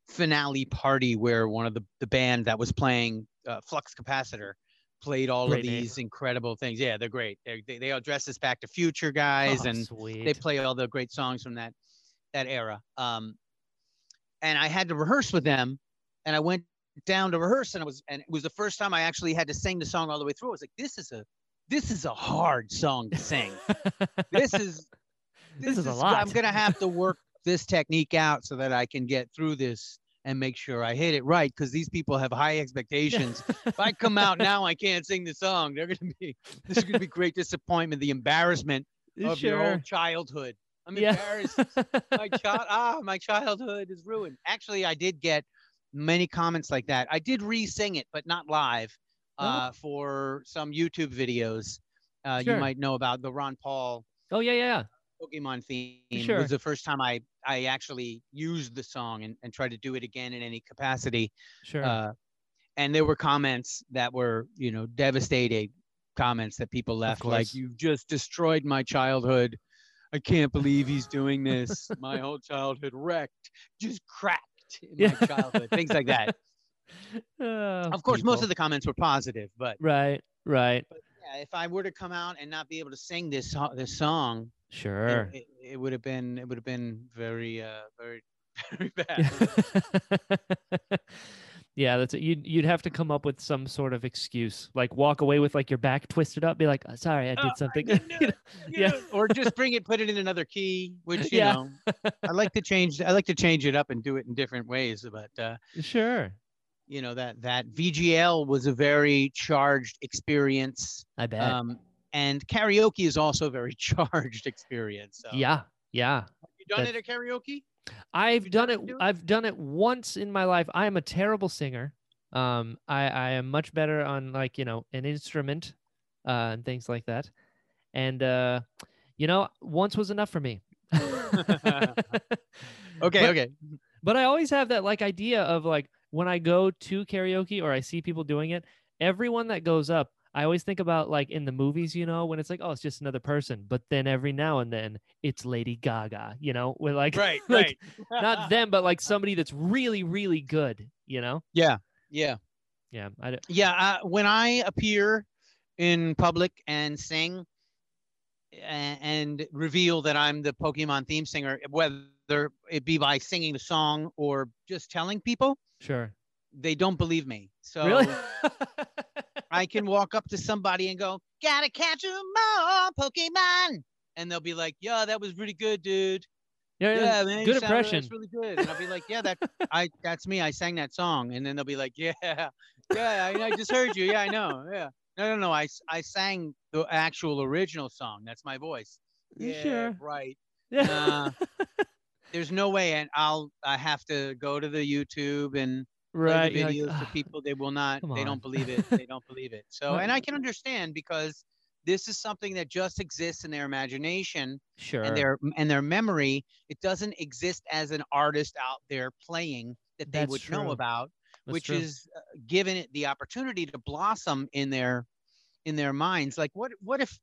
finale party where one of the the band that was playing uh, Flux Capacitor played all Great of name. these incredible things. Yeah, they're great. They're, they they all dress as Back to Future guys Oh, and sweet. they play all the great songs from that that era. Um, and I had to rehearse with them, and I went down to rehearse, and it was and it was the first time I actually had to sing the song all the way through. I was like, this is a this is a hard song to sing. this is This is a I'm lot. gonna have to work this technique out so that I can get through this and make sure I hit it right because these people have high expectations. if I come out now, I can't sing the song. They're gonna be this is gonna be great disappointment, the embarrassment of your whole sure. childhood. I'm Yeah. embarrassed. my child ah, my childhood is ruined. Actually, I did get many comments like that. I did re-sing it, but not live. Oh. Uh, for some YouTube videos, uh, Sure. you might know about the Ron Paul oh yeah, yeah. Pokemon theme Sure. was the first time I I actually used the song and, and tried to do it again in any capacity. Sure. Uh, and there were comments that were you know devastating comments that people left like you've just destroyed my childhood. I can't believe he's doing this. my whole childhood wrecked, just cracked in Yeah. my childhood. Things like that. Oh, Of course, most of the comments were positive, but Right. Right. yeah, if I were to come out and not be able to sing this this song, Sure. it, it would have been it would have been very uh very very bad. yeah, that's it. You'd you'd have to come up with some sort of excuse, like walk away with like your back twisted up, be like, "Oh, "Sorry, I Oh, did I something." didn't You know? Yeah. know, or just bring it, put it in another key, which you Yeah. know, I like to change. I like to change it up and do it in different ways. But uh, Sure. you know that that VGL was a very charged experience, I bet. um, and karaoke is also a very charged experience. So. yeah. Yeah. you done it at karaoke? I've done it. I've done it once in my life. I am a terrible singer. Um, I I am much better on like you know an instrument, uh, and things like that. And uh, you know, once was enough for me. Okay, But- okay. But I always have that like idea of like when I go to karaoke or I see people doing it, everyone that goes up, I always think about like in the movies, you know, when it's like, oh, it's just another person. But then every now and then it's Lady Gaga, you know, with like Right, like, right. not them, but like somebody that's really, really good, you know? Yeah, Yeah. Yeah. I, d- yeah. Uh, when I appear in public and sing, a- and reveal that I'm the Pokemon theme singer, whether it be by singing the song or just telling people, Sure. they don't believe me. So really? I can walk up to somebody and go, "Gotta catch 'em all, Pokemon," and they'll be like, "Yeah, that was really good, dude. yeah, Yeah, man, good impression. That's really good." And I'll be like, "Yeah, that I that's me. I sang that song." And then they'll be like, "Yeah, yeah, I, I just heard you. Yeah, I know. Yeah, no, no, no. I, I sang the actual original song. That's my voice. You Yeah, sure? right. Yeah. Uh, there's no way, and I'll I have to go to the YouTube and right. you're like, videos to "Ah, people. They will not. They on." don't believe it. They don't believe it. So, and I can understand because this is something that just exists in their imagination Sure. and their and their memory. It doesn't exist as an artist out there playing that they That's would true. know about, That's which true. is uh, given it the opportunity to blossom in their in their minds. Like what what if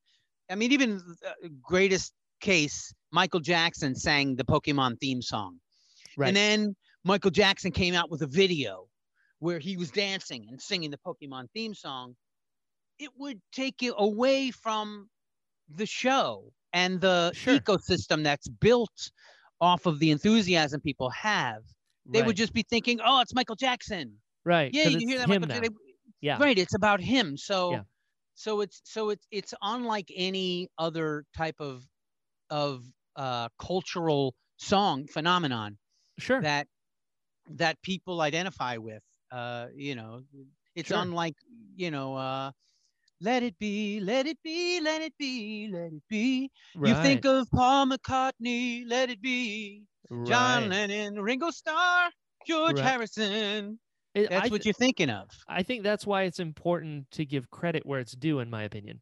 I mean even uh, greatest case Michael Jackson sang the Pokemon theme song. right. And then Michael Jackson came out with a video where he was dancing and singing the Pokemon theme song. It would take you away from the show and the Sure. ecosystem that's built off of the enthusiasm people have. They right. would just be thinking, "Oh, it's Michael Jackson." right. Yeah, you can hear that Michael. Jackson. Yeah. Right, it's about him. So Yeah. so it's so it's it's unlike any other type of of uh cultural song phenomenon Sure. that that people identify with. Uh, you know, it's Sure. unlike you know, uh, let it be, let it be, let it be, let it be. You think of Paul McCartney, let it be. John. Lennon, Ringo Starr, George Right. Harrison. It- That's what you're thinking of. I think that's why it's important to give credit where it's due, in my opinion.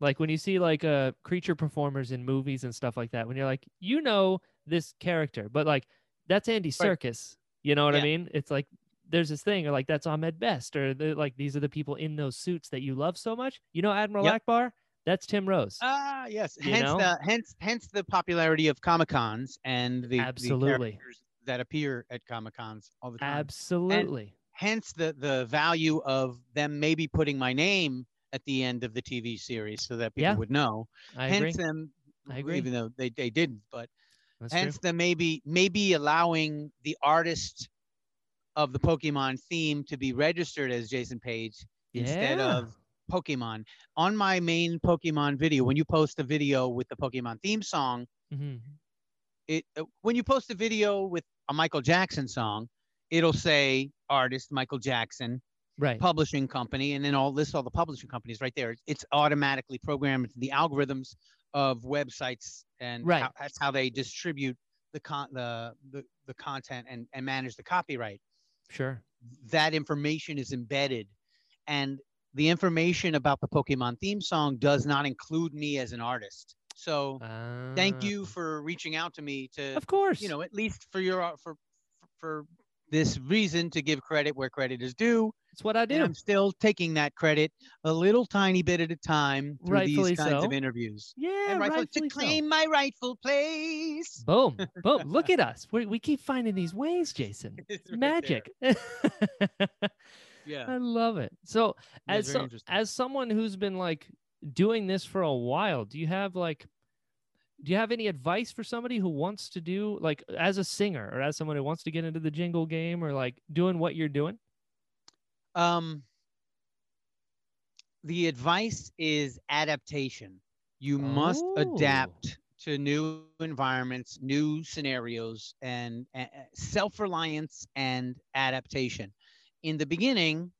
Like when you see like uh creature performers in movies and stuff like that, when you're like, you know this character, but like that's Andy Right. You know what I mean? It's like there's this thing, or like that's Ahmed Best, or like these are the people in those suits that you love so much. You know Admiral Yep. Ackbar? That's Tim Rose. Ah, yes. You hence know? the hence hence the popularity of Comic Cons and the, the Absolutely. characters that appear at Comic Cons all the time. Absolutely. hence the the value of them maybe putting my name at the end of the TV series so that people Yeah, would know. I hence agree. them, I agree. even though they, they didn't, but That's true. hence them maybe maybe allowing the artist of the Pokemon theme to be registered as Jason Paige instead Yeah. of Pokemon. On my main Pokemon video, when you post a video with the Pokemon theme song, Mhm. it uh, when you post a video with a Michael Jackson song, it'll say artist Michael Jackson, Right. publishing company, and then all list all the publishing companies right there. It's automatically programmed into the algorithms of websites, and Right. how, that's how they distribute the con the, the the content and and manage the copyright. Sure. That information is embedded, and the information about the Pokemon theme song does not include me as an artist. So thank you Ah, for reaching out to me to Of course. you know at least for your uh, for for this reason to give credit where credit is due it's what I and i'm still taking that credit a little tiny bit at a time through Rightfully these kinds so. of interviews Yeah, and rightful, rightfully to so. claim my rightful place Boom, boom. Look at us. We, we keep finding these ways, Jason. It's It's right magic. yeah I love it. So, Yeah, as so, as someone who's been like doing this for a while, do you have like do you have any advice for somebody who wants to do like as a singer or as someone who wants to get into the jingle game or like doing what you're doing? Um the advice is adaptation you must Oh. adapt to new environments new scenarios and uh, self-reliance and adaptation in the beginning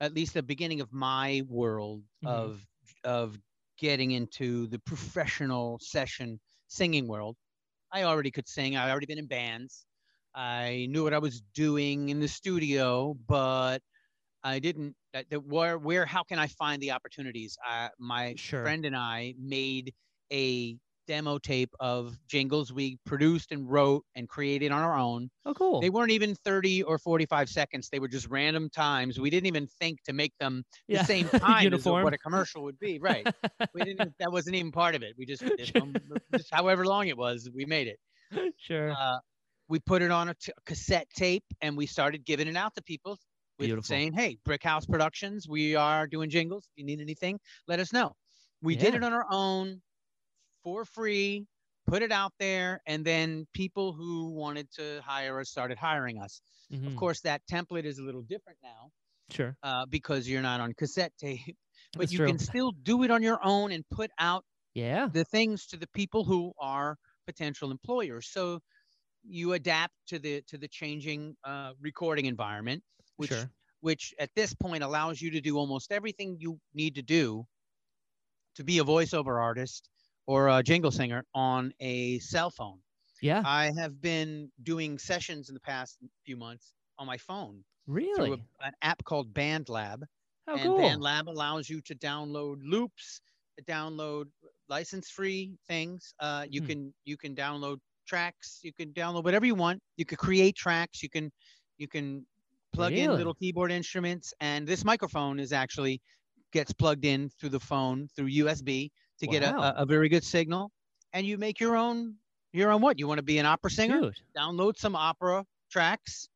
at least the beginning of my world Mhm. of of getting into the professional session singing world i already could sing I'd already been in bands i knew what i was doing in the studio but I didn't. That, that where where how can I find the opportunities? Uh, my Sure. friend and I made a demo tape of jingles we produced and wrote and created on our own. Oh, cool. They weren't even 30 or 45 seconds. They were just random times. We didn't even think to make them the same time as what a commercial would be. Right. we didn't. That wasn't even part of it. We just, just however long it was, we made it sure. uh, we put it on a t- cassette tape and we started giving it out to people with Beautiful. saying, "Hey, Brick House Productions, we are doing jingles. If you need anything, let us know." We did it on our own for free, put it out there, and then people who wanted to hire us started hiring us. Of Mhm. course, that template is a little different now Sure. uh, because you're not on cassette tape, but That's you true. can still do it on your own and put out Yeah. the things to the people who are potential employers. So you adapt to the to the changing uh, recording environment, which sure. which at this point allows you to do almost everything you need to do to be a voiceover artist or a jingle singer on a cell phone. Yeah. I have been doing sessions in the past few months on my phone really? a, an app called BandLab. How and cool. BandLab allows you to download loops, download license-free things. Uh, you Hmm. can you can download tracks. You can download whatever you want. You can create tracks. You can you can plug in little keyboard instruments. And this microphone is actually gets plugged in through the phone through USB to get a, a, a very good signal. And you make your own your own what? You want to be an opera singer? Dude. Download some opera tracks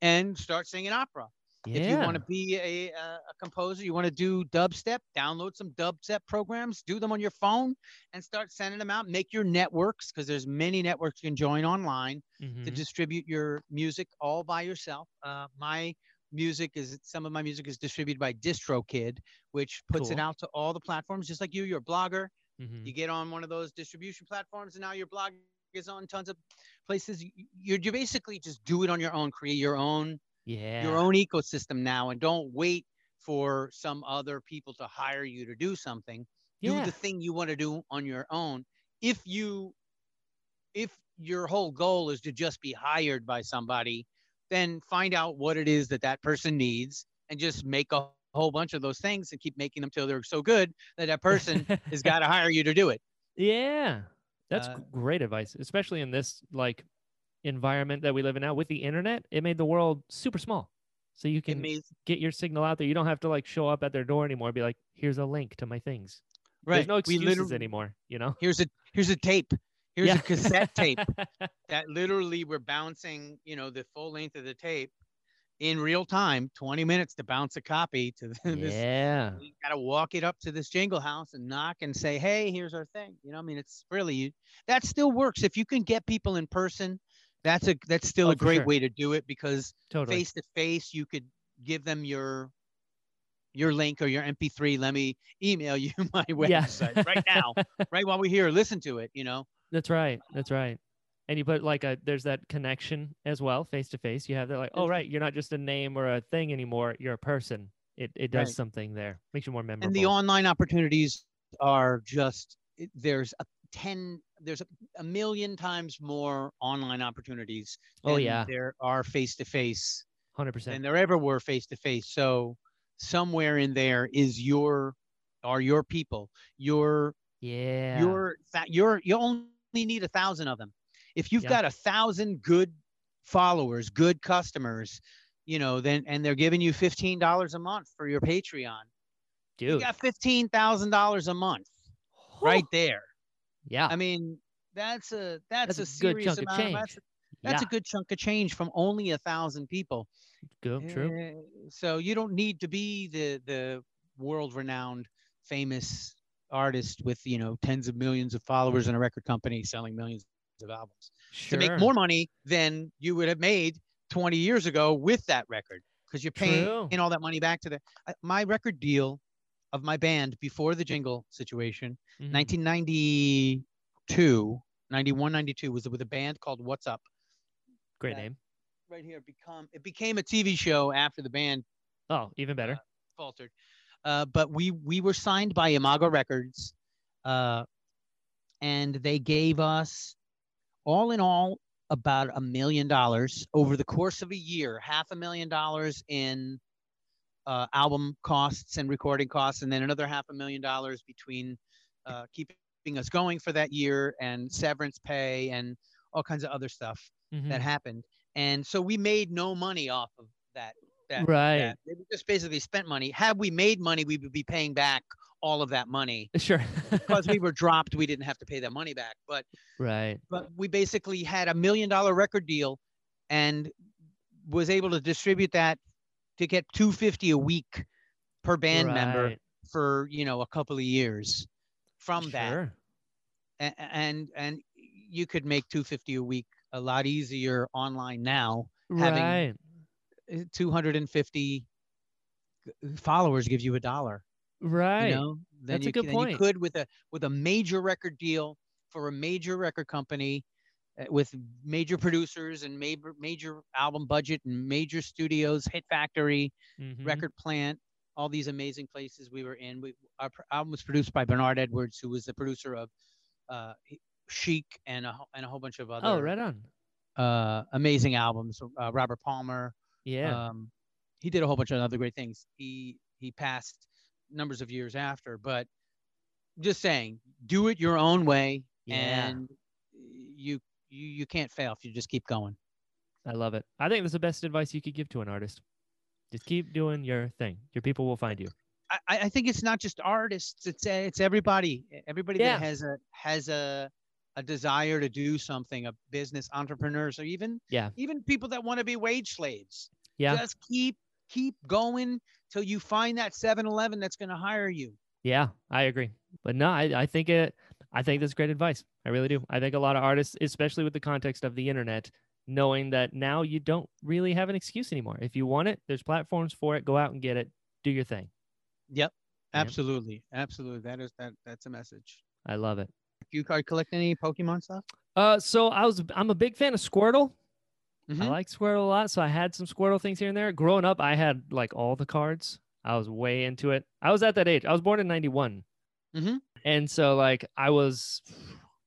and start singing opera. Yeah. If you want to be a, a, a composer, you want to do dubstep, download some dubstep programs, do them on your phone, and start sending them out. Make your networks because there's many networks you can join online to Mhm. distribute your music all by yourself. Uh, my music is some of my music is distributed by DistroKid, which puts it out to all the platforms, just like you. You're a blogger. Mhm. You get on one of those distribution platforms, and now your blog is on tons of places. You, you you basically just do it on your own, create your own Yeah. your own ecosystem now and don't wait for some other people to hire you to do something Yeah. do the thing you want to do on your own if you if your whole goal is to just be hired by somebody then find out what it is that that person needs and just make a whole bunch of those things and keep making them till they're so good that that person has got to hire you to do it Yeah. That's Uh, great advice, especially in this like environment that we live in now with the internet. It made the world super small. So you can get your signal out there. You don't have to like show up at their door anymore. Be like, here's a link to my things. right There's no excuses anymore, you know? here's a here's a tape here's Yeah. a cassette tape that literally we're bouncing, you know, the full length of the tape in real time, 20 minutes to bounce a copy to this. yeah. You got to walk it up to this jingle house and knock and say, "Hey, here's our thing." You know, I mean, it's really you. That still works if you can get people in person. That's a that's still Oh, a great sure. way to do it because face to face, you could give them your your link or your MP3. Let me email you my Yeah. website right now, right while we're here. Listen to it. You know. That's right. That's right. And you put like a there's that connection as well, face to face. You have that like, oh right, you're not just a name or a thing anymore. You're a person. It it does Right. something there. Makes you more memorable. and the online opportunities are just there's a 10 there's a, a million times more online opportunities Oh, yeah. there are face to face Hundred than percent. there ever were face to face so somewhere in there is your are your people your Yeah. your that your you only need a thousand of them if you've Yeah. got a thousand good followers good customers you know then and they're giving you $15 a month for your patreon Dude. you got $15000 a month right there Yeah. I mean, that's a that's, That's a, a good serious chunk of amount. change. That's, that's yeah. a good chunk of change from only a thousand people. Good. True. Eh, So you don't need to be the the world renowned, famous artist with you know tens of millions of followers and a record company selling millions of albums Sure. to make more money than you would have made 20 years ago with that record because you're paying True. all that money back to the I- my record deal of my band before the jingle situation Mhm. 1992 91 92 was with a band called what's up Great name. right here become it became a tv show after the band Oh, even better. faltered uh, but we we were signed by imago records uh, and they gave us all in all about a million dollars over the course of a year half a million dollars in uh, album costs and recording costs and then another half a million dollars between uh, keeping us going for that year and severance pay and all kinds of other stuff Mhm. that happened. And so we made no money off of that. that Right. that. We just basically spent money. Had we made money, we would be paying back all of that money. Sure. Because we were dropped, we didn't have to pay that money back. But right. but we basically had a million dollar record deal and was able to distribute that to get 250 a week per band member for you know a couple of years from that a- and and you could make 250 a week a lot easier online now having right. Uh, 250 followers give you a dollar Right. you know then That's a good then you point. could with a with a major record deal for a major record company with major producers and major major album budget and major studios hit factory Mhm. record plant all these amazing places we were in we our album was produced by bernard edwards who was the producer of uh chic and a, and a whole bunch of other Oh, right on. uh amazing albums uh, robert palmer Yeah. um, he did a whole bunch of other great things. He he passed numbers of years after, but just saying, do it your own way, Yeah. and you you you can't fail if you just keep going. I love it. I think that's the best advice you could give to an artist. Just keep doing your thing. Your people will find you. I, I think it's not just artists; it's uh, it's everybody. Everybody Yeah. that has a has a a desire to do something, a business entrepreneurs, or even Yeah. even people that want to be wage slaves. Yeah. Just keep keep going till you find that 7-Eleven that's going to hire you. Yeah, I agree. But no, I, I think it I think that's great advice. I really do. I think a lot of artists, especially with the context of the internet, knowing that now you don't really have an excuse anymore. If you want it, there's platforms for it. Go out and get it. Do your thing. Yep. Yeah. Absolutely. Absolutely. That is that that's a message. I love it. Do you card collect any Pokemon stuff? Uh, so I was I'm a big fan of Squirtle. I Mhm. like Squirtle a lot, so I had some Squirtle things here and there. Growing up, I had like all the cards. I was way into it. I was at that age. I was born in '91, Mhm. And so like I was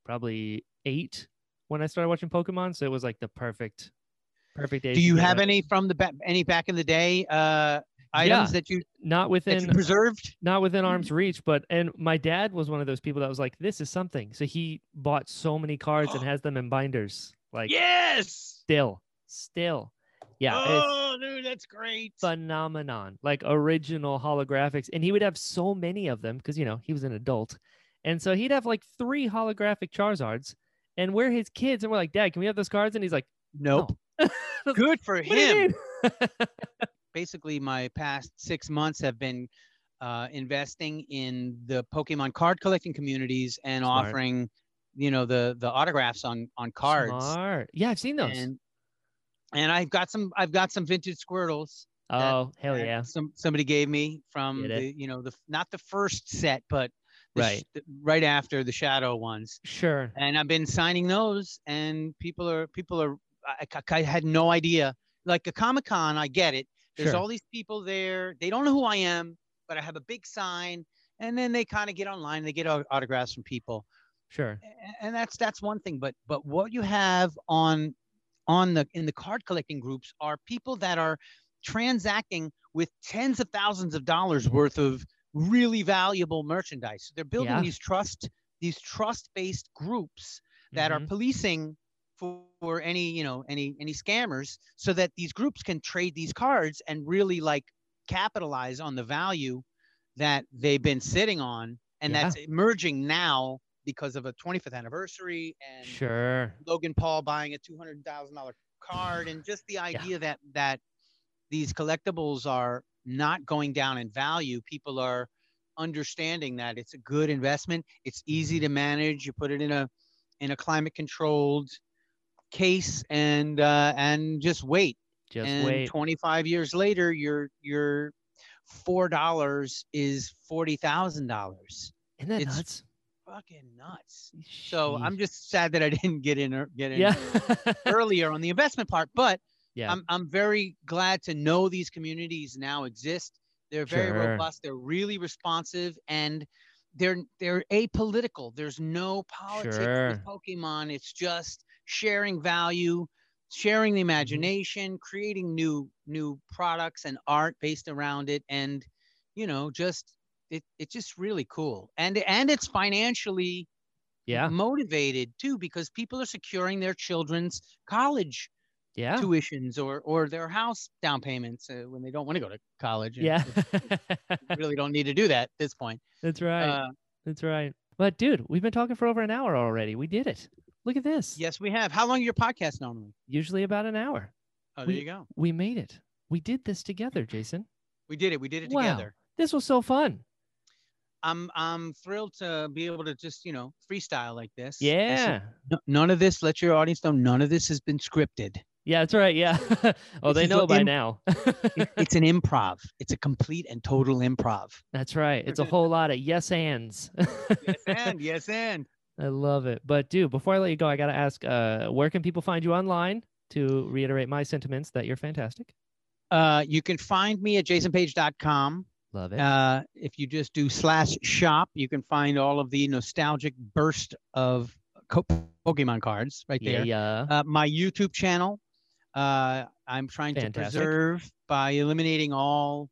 probably eight when I started watching Pokemon. So it was like the perfect, perfect age. Do you have any from the back any back in the day uh items that you Not within you preserved? not within arm's reach, but and my dad was one of those people that was like, "This is something." So he bought so many cards and has them in binders. Like yes. still, still, yeah. it's- Oh, dude, that's great. phenomenon, like original holographics. And he would have so many of them because, you know, he was an adult. And so he'd have like three holographic Charizards. And we're his kids. And we're like, Dad, can we have those cards? And he's like, Nope. "No." Good for What do you him. Basically, my past six months have been uh, investing in the Pokemon card collecting communities and Smart. offering, you know, the the autographs on on cards. Smart. Yeah, I've seen those. And and I've got some I've got some vintage Squirtles. that- oh, hell yeah. Some somebody gave me from Get it? the you know the not the first set, but the sh- Right. the- right after the shadow ones. Sure. And I've been signing those, and people are people are. I, I- I had no idea. Like a Comic Con, I get it. There's Sure. all these people there. They don't know who I am, but I have a big sign, and then they kind of get online. They get autographs from people Sure. and that's that's one thing but but what you have on on the in the card collecting groups are people that are transacting with tens of thousands of dollars worth of really valuable merchandise they're building Yeah. these trust these trust based groups that are Mhm. policing for, for any you know any any scammers so that these groups can trade these cards and really like capitalize on the value that they've been sitting on and Yeah. that's emerging now because of a 25th anniversary and Sure. Logan Paul buying a $200,000 card and just the idea that that these collectibles are not going down in value people are understanding that it's a good investment it's easy to manage you put it in a in a climate controlled case and uh and just wait Just and wait. 25 years later your your four dollars is forty thousand dollars Isn't that it's- nuts? Fucking nuts so i'm just sad that i didn't get in or get in yeah. earlier on the investment part but yeah. I'm, I'm very glad to know these communities now exist they're very Sure. robust they're really responsive and they're they're apolitical there's no politics Sure. with pokemon it's just sharing value sharing Mm-hmm. the imagination creating new new products and art based around it and you know just it, it's just really cool and and it's financially yeah. motivated too because people are securing their children's college Yeah. tuitions or or their house down payments uh, when they don't want to go to college. Yeah. really don't need to do that at this point. That's right. Uh, That's right. But dude, we've been talking for over an hour already. We did it. Look at this. yes, we have. How long are your podcast normally? Usually about an hour. Oh, there We- you go. We made it. We did this together, Jason. We did it. We did it Wow. together. This was so fun. I'm I'm thrilled to be able to just you know freestyle like this. This is- Yeah. none of this. Let your audience know. None of this has been scripted. Yeah, that's right. Yeah. oh, This they know by im- now. It- it's an improv. It's a complete and total improv. that's right. It's a whole lot of yes ands. Yes, and yes, and I love it. But dude, before I let you go, I gotta ask, uh, where can people find you online to reiterate my sentiments that you're fantastic? uh, you can find me at jasonpaige.com. Love it. Uh, if you just do slash shop, you can find all of the nostalgic burst of co- Pokemon cards right yeah, there. yeah. Uh, my YouTube channel, uh, I'm trying Fantastic. to preserve by eliminating all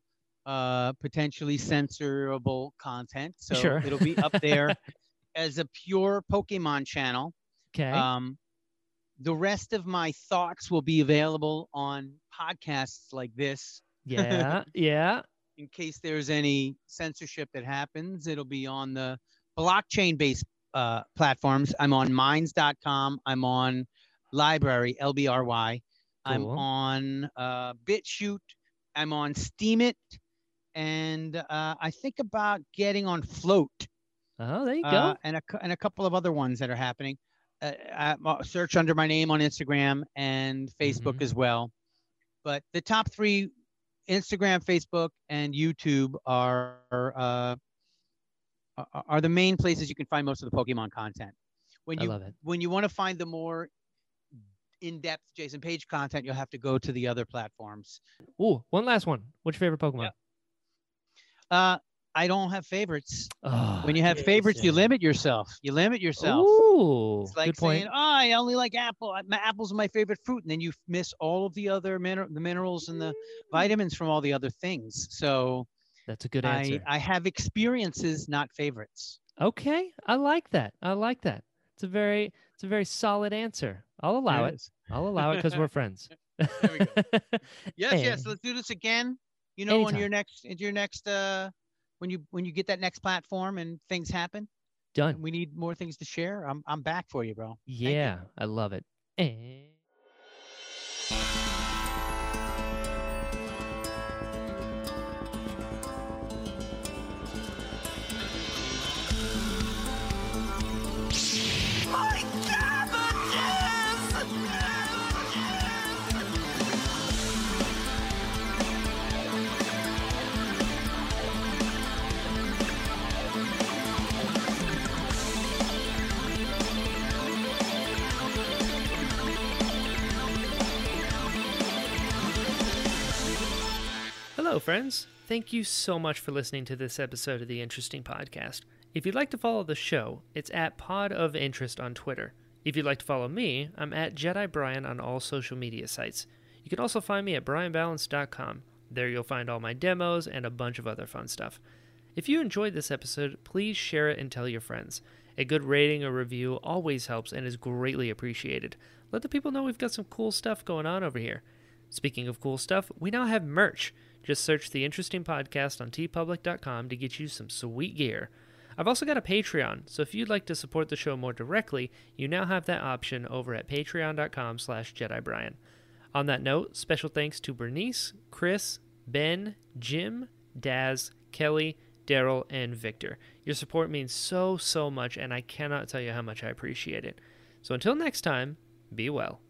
uh, potentially censorable content. So Sure. it'll be up there as a pure Pokemon channel. Okay. Um, the rest of my thoughts will be available on podcasts like this. yeah, yeah. In case there's any censorship that happens, it'll be on the blockchain based uh, platforms. I'm on minds.com. I'm on library, LBRY. I'm Cool. on uh, BitChute. I'm on Steemit. And uh, I think about getting on Float Oh, there you go. uh, and, a, and a couple of other ones that are happening. Uh, I, uh, search under my name on Instagram and Facebook Mhm. as well. But the top three, Instagram, Facebook, and YouTube are uh, are- the main places you can find most of the Pokemon content. When I you love it. when you want to find the more in-depth Jason Paige content, you'll have to go to the other platforms. Ooh, one last one. What's your favorite Pokemon? Uh, I don't have favorites. Oh, When you have favorites, you limit yourself. You limit yourself. Ooh, It's like good point. saying, "Oh, I only like apple. My apple's are my favorite fruit," and then you miss all of the other min- the minerals and the vitamins from all the other things. So That's a good I answer. I have experiences, not favorites. Okay, I like that. I like that. It's a very, it's a very solid answer. I'll allow There it. is. I'll allow it because we're friends. we Yes, yes. And- Let's do this again. You know, on Anytime. your next, in your next, uh, when you when you get that next platform and things happen, Done. we need more things to share. I'm I'm back for you, bro. you. Yeah, I love it. And Hello, friends. Thank you so much for listening to this episode of the Interesting Podcast. If you'd like to follow the show, it's at Pod of Interest on Twitter. If you'd like to follow me, I'm at Jedi Brian on all social media sites. You can also find me at brianballance.com. There you'll find all my demos and a bunch of other fun stuff. If you enjoyed this episode, please share it and tell your friends. A good rating or review always helps and is greatly appreciated. Let the people know we've got some cool stuff going on over here. Speaking of cool stuff, we now have merch. Just search the Interesting Podcast on teepublic.com to get you some sweet gear. I've also got a Patreon, so if you'd like to support the show more directly, you now have that option over at patreon.com slash jedibrian. On that note, special thanks to Bernice, Chris, Ben, Jim, Daz, Kelly, Daryl, and Victor. Your support means so, so much, and I cannot tell you how much I appreciate it. So until next time, be well.